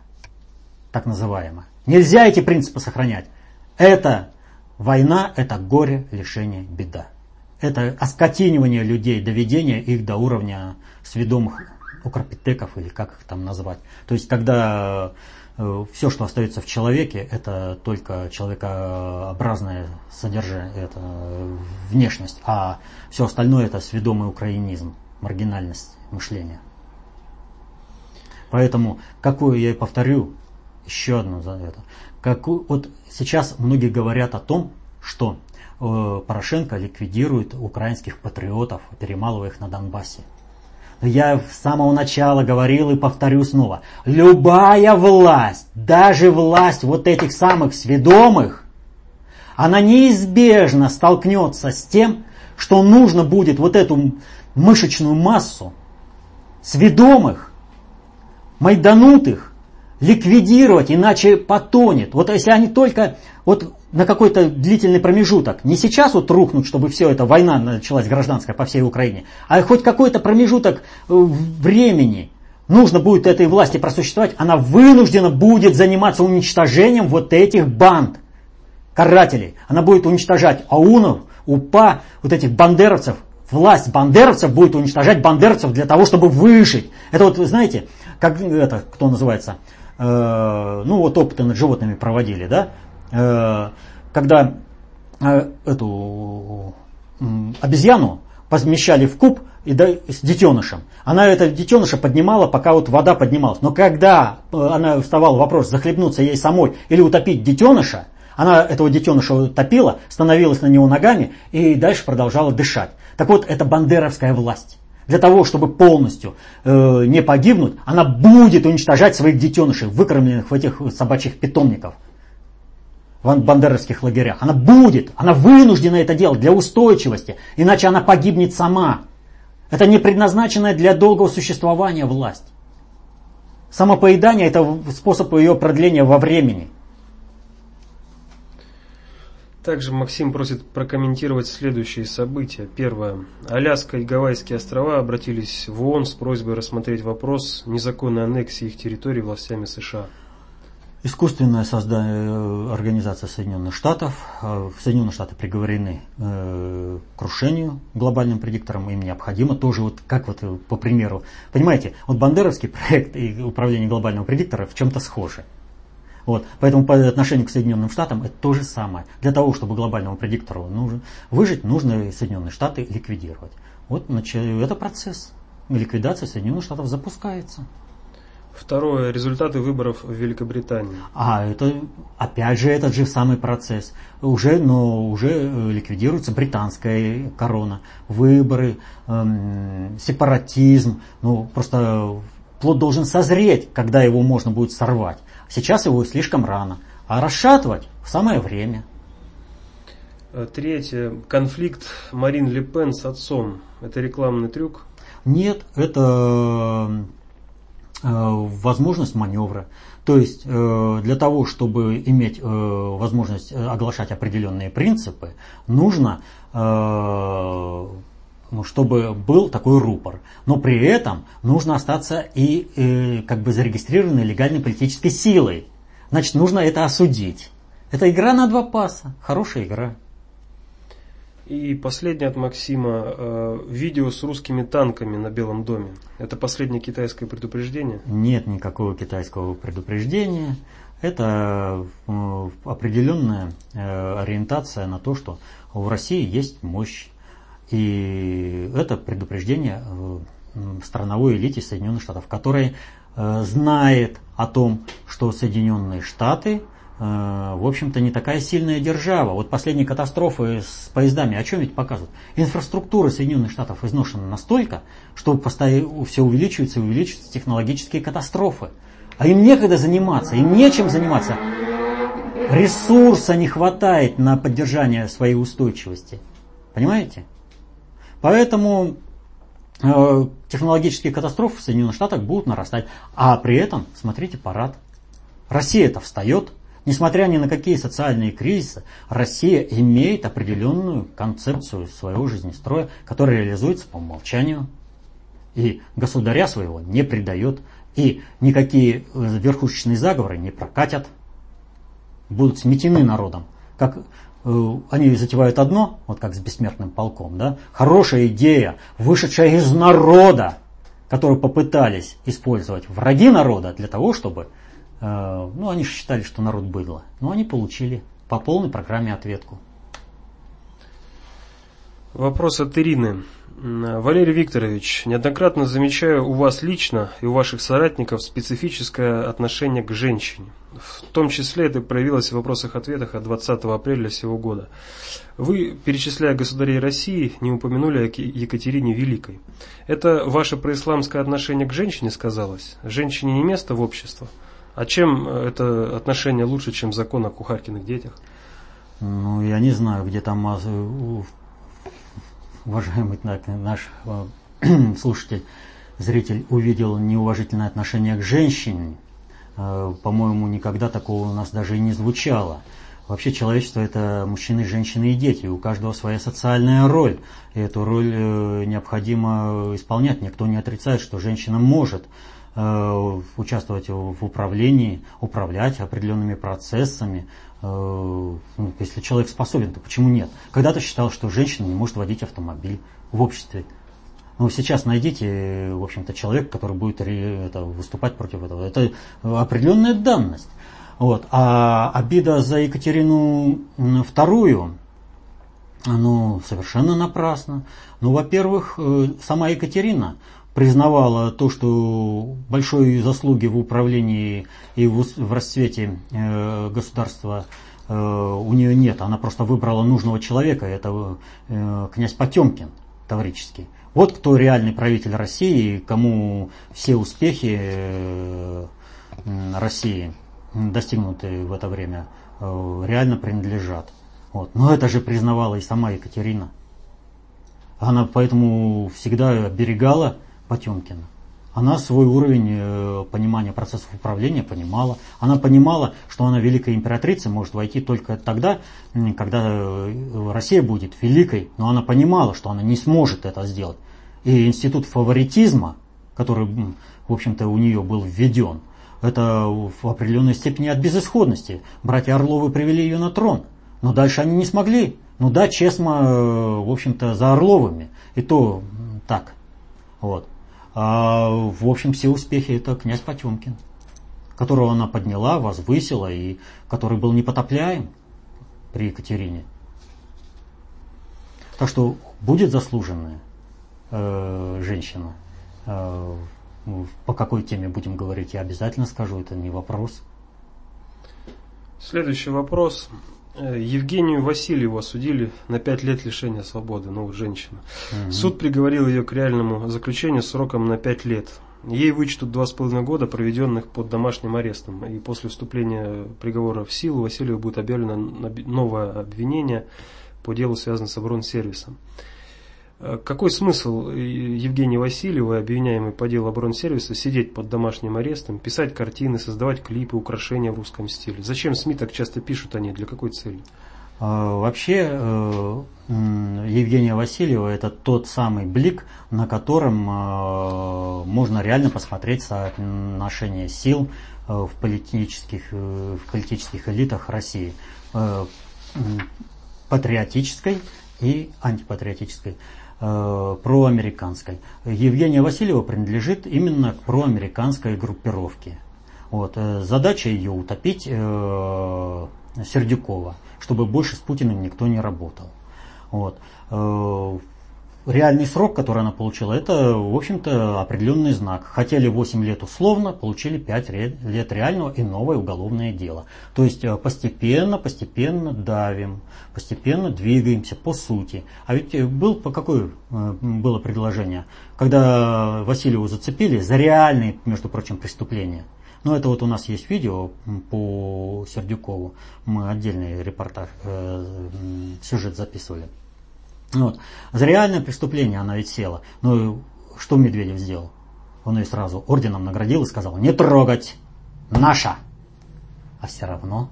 так называемая. Нельзя эти принципы сохранять. Это Война – это горе, лишение, беда. Это оскотинивание людей, доведение их до уровня сведомых укропитеков или как их там назвать. То есть, когда э, все, что остается в человеке, это только человекообразное содержание, это внешность, а все остальное это сведомый украинизм, маргинальность мышления. Поэтому, какую я и повторю, еще одно за это. Как, вот сейчас многие говорят о том, что э, Порошенко ликвидирует украинских патриотов, перемалывая их на Донбассе. Я с самого начала говорил и повторю снова. Любая власть, даже власть вот этих самых сведомых, она неизбежно столкнется с тем, что нужно будет вот эту мышечную массу сведомых майданутых ликвидировать, иначе потонет. Вот если они только вот на какой-то длительный промежуток, не сейчас вот рухнут, чтобы все это, война началась гражданская по всей Украине, а хоть какой-то промежуток э, времени нужно будет этой власти просуществовать, она вынуждена будет заниматься уничтожением вот этих банд, карателей. Она будет уничтожать аунов, упа, вот этих бандеровцев, власть бандеровцев будет уничтожать бандеровцев для того, чтобы выжить. Это вот, знаете, как это, кто называется, ну вот опыты над животными проводили, да, э, когда э, эту э, обезьяну помещали в куб и да, с детенышем. Она это детеныша поднимала, пока вот вода поднималась. Но когда э, она вставала вопрос захлебнуться ей самой или утопить детеныша, она этого детеныша топила, становилась на него ногами и дальше продолжала дышать. Так вот, это бандеровская власть для того, чтобы полностью э, не погибнуть, она будет уничтожать своих детенышей, выкормленных в этих собачьих питомников, в бандеровских лагерях. Она будет, она вынуждена это делать для устойчивости, иначе она погибнет сама. Это не предназначенная для долгого существования власть. Самопоедание – это способ ее продления во времени – также Максим просит прокомментировать следующие события. Первое. Аляска и Гавайские острова обратились в ООН с просьбой рассмотреть вопрос незаконной аннексии их территорий властями США. Искусственное создание э, Организации Соединенных Штатов. Э, Соединенные Штаты приговорены э, к крушению глобальным предиктором. Им необходимо тоже, вот как вот по примеру. Понимаете, вот Бандеровский проект и управление глобального предиктора в чем-то схожи. Вот. Поэтому по отношению к Соединенным Штатам это то же самое. Для того, чтобы глобальному предиктору нужно выжить, нужно Соединенные Штаты ликвидировать. Вот это процесс. Ликвидация Соединенных Штатов запускается. Второе. Результаты выборов в Великобритании. А, это опять же этот же самый процесс. Уже, но уже э, ликвидируется британская корона. Выборы, эм, сепаратизм. Ну, просто плод должен созреть, когда его можно будет сорвать. Сейчас его слишком рано. А расшатывать в самое время. Э, третье. Конфликт Марин Ле Пен с отцом. Это рекламный трюк? Нет, это э, возможность маневра. То есть э, для того, чтобы иметь возможность оглашать определенные принципы, нужно ну, чтобы был такой рупор. Но при этом нужно остаться и э, как бы зарегистрированной легальной политической силой. Значит, нужно это осудить. Это игра на два паса. Хорошая игра. И последнее от Максима. Э, видео с русскими танками на Белом доме. Это последнее китайское предупреждение? Нет никакого китайского предупреждения. Это э, определенная э, ориентация на то, что в России есть мощь и это предупреждение страновой элите Соединенных Штатов, которая э, знает о том, что Соединенные Штаты, э, в общем-то, не такая сильная держава. Вот последние катастрофы с поездами, о чем ведь показывают? Инфраструктура Соединенных Штатов изношена настолько, что все увеличивается и увеличиваются технологические катастрофы. А им некогда заниматься, им нечем заниматься. Ресурса не хватает на поддержание своей устойчивости. Понимаете? Поэтому э, технологические катастрофы в Соединенных Штатах будут нарастать. А при этом, смотрите, парад. Россия-то встает. Несмотря ни на какие социальные кризисы, Россия имеет определенную концепцию своего жизнестроя, которая реализуется по умолчанию. И государя своего не предает. И никакие э, верхушечные заговоры не прокатят. Будут сметены народом. Как они затевают одно, вот как с бессмертным полком, да, хорошая идея, вышедшая из народа, которую попытались использовать враги народа для того, чтобы, э, ну, они же считали, что народ быдло, но они получили по полной программе ответку. Вопрос от Ирины. Валерий Викторович, неоднократно замечаю у вас лично и у ваших соратников специфическое отношение к женщине. В том числе это проявилось в вопросах-ответах от 20 апреля сего года. Вы, перечисляя государей России, не упомянули о Екатерине Великой. Это ваше происламское отношение к женщине сказалось? Женщине не место в обществе? А чем это отношение лучше, чем закон о кухаркиных детях? Ну, я не знаю, где там уважаемый наш э, слушатель, зритель увидел неуважительное отношение к женщине. Э, по-моему, никогда такого у нас даже и не звучало. Вообще человечество это мужчины, женщины и дети. У каждого своя социальная роль. И эту роль э, необходимо исполнять. Никто не отрицает, что женщина может участвовать в управлении, управлять определенными процессами, ну, если человек способен, то почему нет? Когда-то считал, что женщина не может водить автомобиль в обществе. Ну, сейчас найдите, в общем-то, человека, который будет это, выступать против этого. Это определенная данность. Вот. А обида за Екатерину II, ну, совершенно напрасно. Ну, во-первых, э, сама Екатерина признавала то, что большой заслуги в управлении и в расцвете э, государства э, у нее нет. Она просто выбрала нужного человека, это э, князь Потемкин таврический. Вот кто реальный правитель России, кому все успехи России, достигнутые в это время, реально принадлежат. Вот. Но это же признавала и сама Екатерина. Она поэтому всегда оберегала Потемкина. Она свой уровень э, понимания процессов управления понимала. Она понимала, что она великая императрица может войти только тогда, когда э, Россия будет великой. Но она понимала, что она не сможет это сделать. И институт фаворитизма, который, в общем-то, у нее был введен, это в определенной степени от безысходности. Братья Орловы привели ее на трон. Но дальше они не смогли. Ну да, Чесма, э, в общем-то, за Орловыми. И то так. Вот. А, в общем, все успехи это князь Потемкин, которого она подняла, возвысила и который был непотопляем при Екатерине. Так что будет заслуженная э, женщина. Э, по какой теме будем говорить, я обязательно скажу, это не вопрос. Следующий вопрос. Э, Евгению Васильеву осудили на пять лет лишения свободы, ну, женщина. Угу. Суд приговорил ее к реальному заключению сроком на пять лет. Ей вычтут два с половиной года, проведенных под домашним арестом. И после вступления приговора в силу Васильеву будет объявлено новое обвинение по делу, связанному с оборонсервисом. сервисом. Э, какой смысл э, Евгении Васильевой, обвиняемой по делу оборонсервиса, сидеть под домашним арестом, писать картины, создавать клипы, украшения в русском стиле? Зачем СМИ так часто пишут о ней? Для какой цели? А, вообще, э, Евгения Васильева – это тот самый блик, на котором можно реально посмотреть соотношение сил в политических, в политических элитах России. Патриотической и антипатриотической. Э, проамериканской. Евгения Васильева принадлежит именно к проамериканской группировке. Вот. Э, задача ее утопить э, Сердюкова, чтобы больше с Путиным никто не работал. Вот. Реальный срок, который она получила, это, в общем-то, определенный знак. Хотели 8 лет условно, получили 5 лет реального и новое уголовное дело. То есть э, постепенно, постепенно давим, постепенно двигаемся по сути. А ведь э, был, по какое э, было предложение? Когда Васильеву зацепили за реальные, между прочим, преступления. Но это вот у нас есть видео по Сердюкову. Мы отдельный репортаж, сюжет записывали. Вот. За реальное преступление она ведь села. Ну, что Медведев сделал? Он ее сразу орденом наградил и сказал, не трогать, наша. А все равно,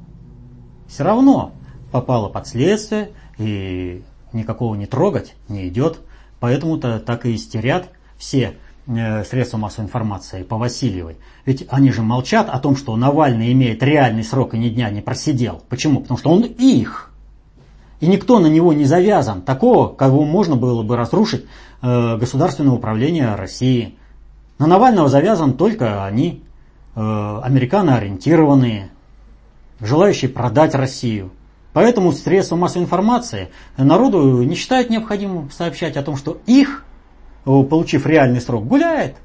все равно попала под следствие и никакого не трогать не идет. Поэтому-то так и истерят все э, средства массовой информации по Васильевой. Ведь они же молчат о том, что Навальный имеет реальный срок и ни дня не просидел. Почему? Потому что он их И никто на него не завязан. Такого, кого можно было бы разрушить э, государственное управление России. На Навального завязан только они, э, американо-ориентированные, желающие продать Россию. Поэтому средства массовой информации народу не считают необходимым сообщать о том, что их, получив реальный срок, гуляет,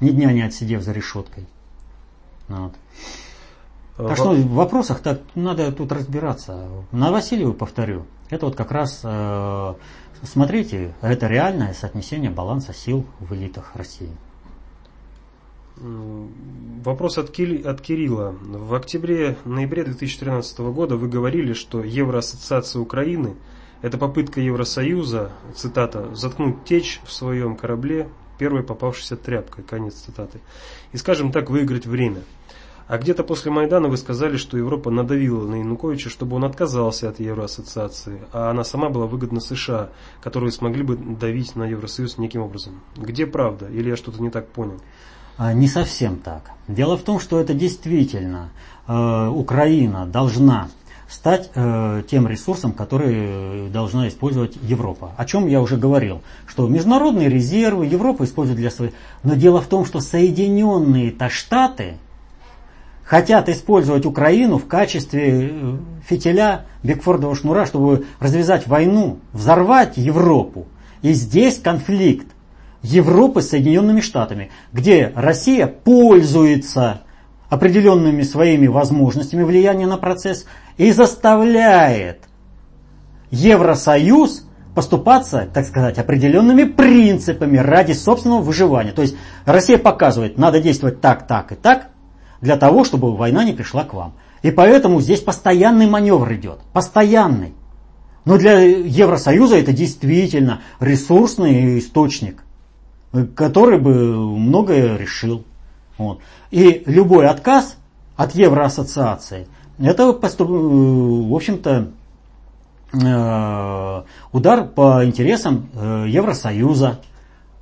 ни дня не отсидев за решеткой. Вот. А так что в вопросах так надо тут разбираться. На Васильеву повторю. Это вот как раз, э, смотрите, это реальное соотнесение баланса сил в элитах России. Вопрос от, Кили, от Кирилла. В октябре-ноябре 2013 года вы говорили, что Евроассоциация Украины – это попытка Евросоюза, цитата, «заткнуть течь в своем корабле первой попавшейся тряпкой», конец цитаты, и, скажем так, выиграть время. А где-то после Майдана вы сказали, что Европа надавила на Януковича, чтобы он отказался от Евроассоциации, а она сама была выгодна США, которые смогли бы давить на Евросоюз неким образом. Где правда? Или я что-то не так понял? А, не совсем так. Дело в том, что это действительно э, Украина должна стать э, тем ресурсом, который должна использовать Европа. О чем я уже говорил, что международные резервы Европа использует для своих. Но дело в том, что Соединенные-то Штаты хотят использовать Украину в качестве э, фитиля Бекфордового шнура, чтобы развязать войну, взорвать Европу. И здесь конфликт Европы с Соединенными Штатами, где Россия пользуется определенными своими возможностями влияния на процесс и заставляет Евросоюз поступаться, так сказать, определенными принципами ради собственного выживания. То есть Россия показывает, надо действовать так, так и так, для того, чтобы война не пришла к вам. И поэтому здесь постоянный маневр идет. Постоянный. Но для Евросоюза это действительно ресурсный источник который бы многое решил. Вот. И любой отказ от Евроассоциации, это, в общем-то, э, удар по интересам э, Евросоюза.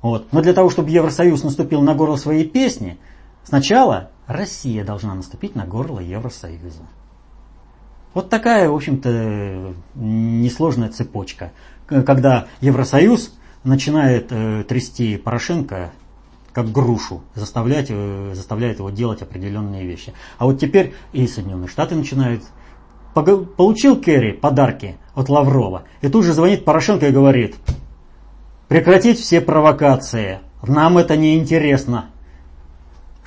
Вот. Но для того, чтобы Евросоюз наступил на горло своей песни, сначала Россия должна наступить на горло Евросоюза. Вот такая, в общем-то, несложная цепочка. Когда Евросоюз начинает э, трясти Порошенко как грушу, заставлять, э, заставляет его делать определенные вещи. А вот теперь и Соединенные Штаты начинают. Получил Керри подарки от Лаврова, и тут же звонит Порошенко и говорит, прекратить все провокации, нам это не интересно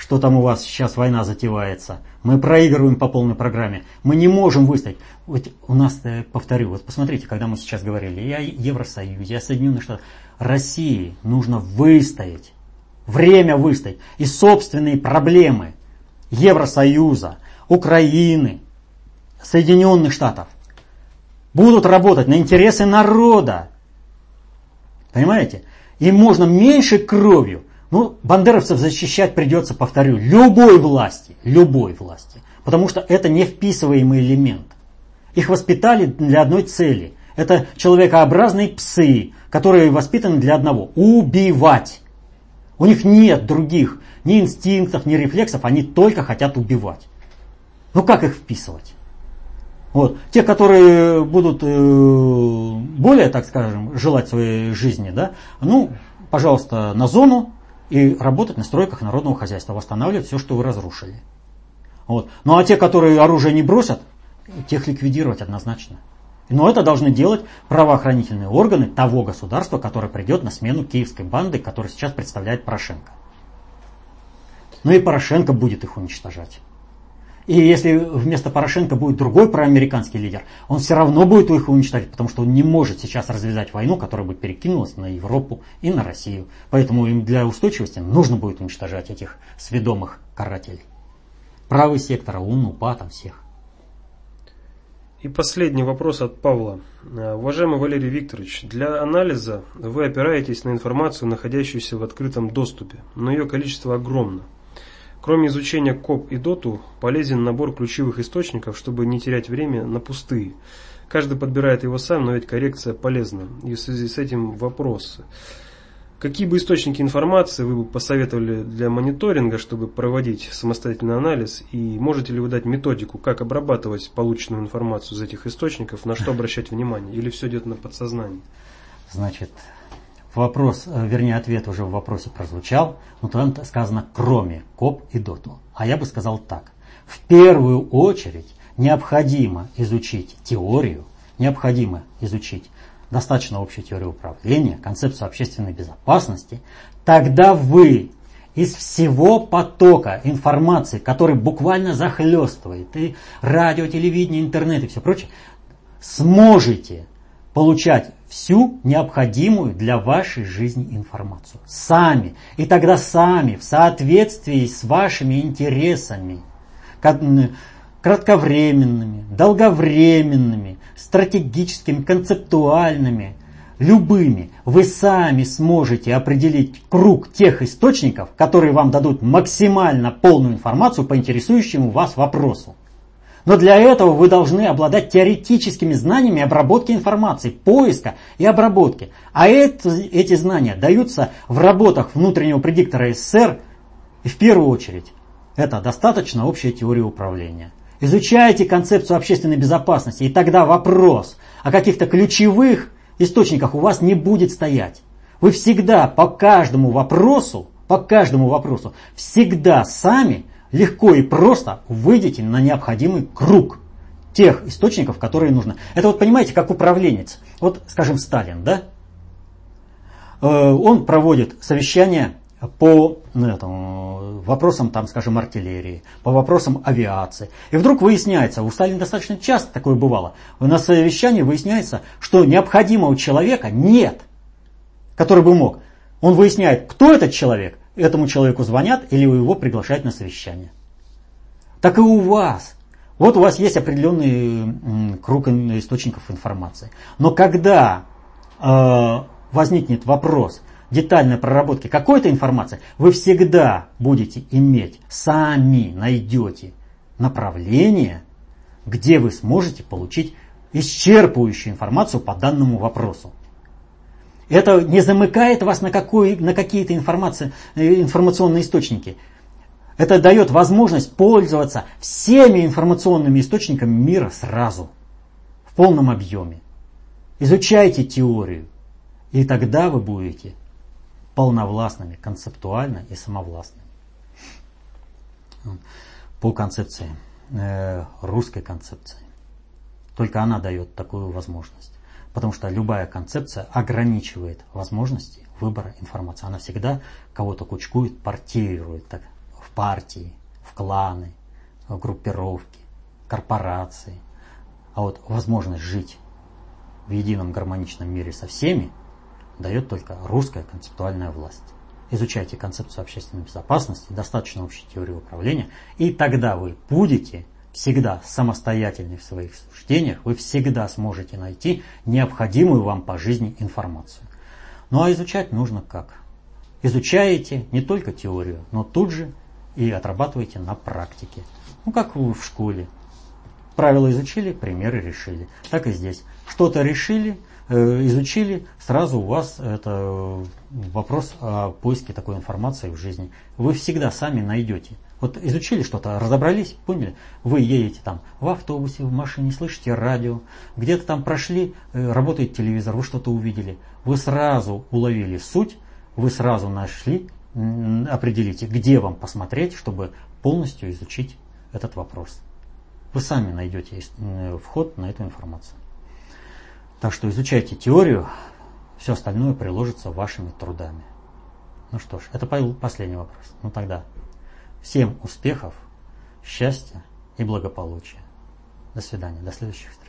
что там у вас сейчас война затевается. Мы проигрываем по полной программе. Мы не можем выстоять. Вот у нас, э, повторю, вот посмотрите, когда мы сейчас говорили, я Евросоюз, я Соединенные Штаты. России нужно выстоять. Время выстоять. И собственные проблемы Евросоюза, Украины, Соединенных Штатов будут работать на интересы народа. Понимаете? И можно меньше кровью ну, бандеровцев защищать придется, повторю, любой власти, любой власти. Потому что это не вписываемый элемент. Их воспитали для одной цели. Это человекообразные псы, которые воспитаны для одного – убивать. У них нет других ни инстинктов, ни рефлексов, они только хотят убивать. Ну как их вписывать? Вот. Те, которые будут э, более, так скажем, желать своей жизни, да, ну, пожалуйста, на зону, и работать на стройках народного хозяйства, восстанавливать все, что вы разрушили. Вот. Ну а те, которые оружие не бросят, тех ликвидировать однозначно. Но это должны делать правоохранительные органы того государства, которое придет на смену киевской банды, которую сейчас представляет Порошенко. Ну и Порошенко будет их уничтожать. И если вместо Порошенко будет другой проамериканский лидер, он все равно будет их уничтожать, потому что он не может сейчас развязать войну, которая бы перекинулась на Европу и на Россию. Поэтому им для устойчивости нужно будет уничтожать этих сведомых карателей. Правый сектор, ОУН, УПА, там всех. И последний вопрос от Павла. Уважаемый Валерий Викторович, для анализа вы опираетесь на информацию, находящуюся в открытом доступе, но ее количество огромно. Кроме изучения КОП и ДОТу, полезен набор ключевых источников, чтобы не терять время на пустые. Каждый подбирает его сам, но ведь коррекция полезна. И в связи с этим вопрос. Какие бы источники информации вы бы посоветовали для мониторинга, чтобы проводить самостоятельный анализ? И можете ли вы дать методику, как обрабатывать полученную информацию из этих источников, на что обращать внимание? Или все идет на подсознание? Значит, вопрос, э, вернее ответ уже в вопросе прозвучал, но там сказано кроме КОП и ДОТу. А я бы сказал так. В первую очередь необходимо изучить теорию, необходимо изучить достаточно общую теорию управления, концепцию общественной безопасности, тогда вы из всего потока информации, который буквально захлестывает и радио, телевидение, интернет и все прочее, сможете получать всю необходимую для вашей жизни информацию. Сами. И тогда сами, в соответствии с вашими интересами, кратковременными, долговременными, стратегическими, концептуальными, любыми, вы сами сможете определить круг тех источников, которые вам дадут максимально полную информацию по интересующему вас вопросу. Но для этого вы должны обладать теоретическими знаниями обработки информации, поиска и обработки. А это, эти знания даются в работах внутреннего предиктора СССР и в первую очередь это достаточно общая теория управления. Изучайте концепцию общественной безопасности, и тогда вопрос о каких-то ключевых источниках у вас не будет стоять. Вы всегда по каждому вопросу, по каждому вопросу, всегда сами легко и просто выйдете на необходимый круг тех источников, которые нужно. Это вот понимаете, как управленец. Вот, скажем, Сталин, да? Э, он проводит совещание по ну, вопросам, там, скажем, артиллерии, по вопросам авиации. И вдруг выясняется, у Сталина достаточно часто такое бывало, на совещании выясняется, что необходимого человека нет, который бы мог. Он выясняет, кто этот человек, этому человеку звонят или его приглашают на совещание. Так и у вас. Вот у вас есть определенный круг источников информации. Но когда э, возникнет вопрос, детальной проработки какой-то информации, вы всегда будете иметь, сами найдете направление, где вы сможете получить исчерпывающую информацию по данному вопросу. Это не замыкает вас на, какой, на какие-то э, информационные источники. Это дает возможность пользоваться всеми информационными источниками мира сразу, в полном объеме. Изучайте теорию, и тогда вы будете полновластными, концептуально и самовластными. По концепции, э, русской концепции. Только она дает такую возможность. Потому что любая концепция ограничивает возможности выбора информации. Она всегда кого-то кучкует, партирует так, в партии, в кланы, в группировки, корпорации. А вот возможность жить в едином гармоничном мире со всеми – дает только русская концептуальная власть. Изучайте концепцию общественной безопасности, достаточно общей теории управления, и тогда вы будете всегда самостоятельны в своих суждениях, вы всегда сможете найти необходимую вам по жизни информацию. Ну а изучать нужно как? Изучаете не только теорию, но тут же и отрабатываете на практике. Ну как вы в школе. Правила изучили, примеры решили. Так и здесь. Что-то решили, Э, изучили, сразу у вас это э, вопрос о поиске такой информации в жизни. Вы всегда сами найдете. Вот изучили что-то, разобрались, поняли? Вы едете там в автобусе, в машине, слышите радио, где-то там прошли, э, работает телевизор, вы что-то увидели. Вы сразу уловили суть, вы сразу нашли, определите, где вам посмотреть, чтобы полностью изучить этот вопрос. Вы сами найдете вход на эту информацию. Так что изучайте теорию, все остальное приложится вашими трудами. Ну что ж, это последний вопрос. Ну тогда всем успехов, счастья и благополучия. До свидания, до следующих встреч.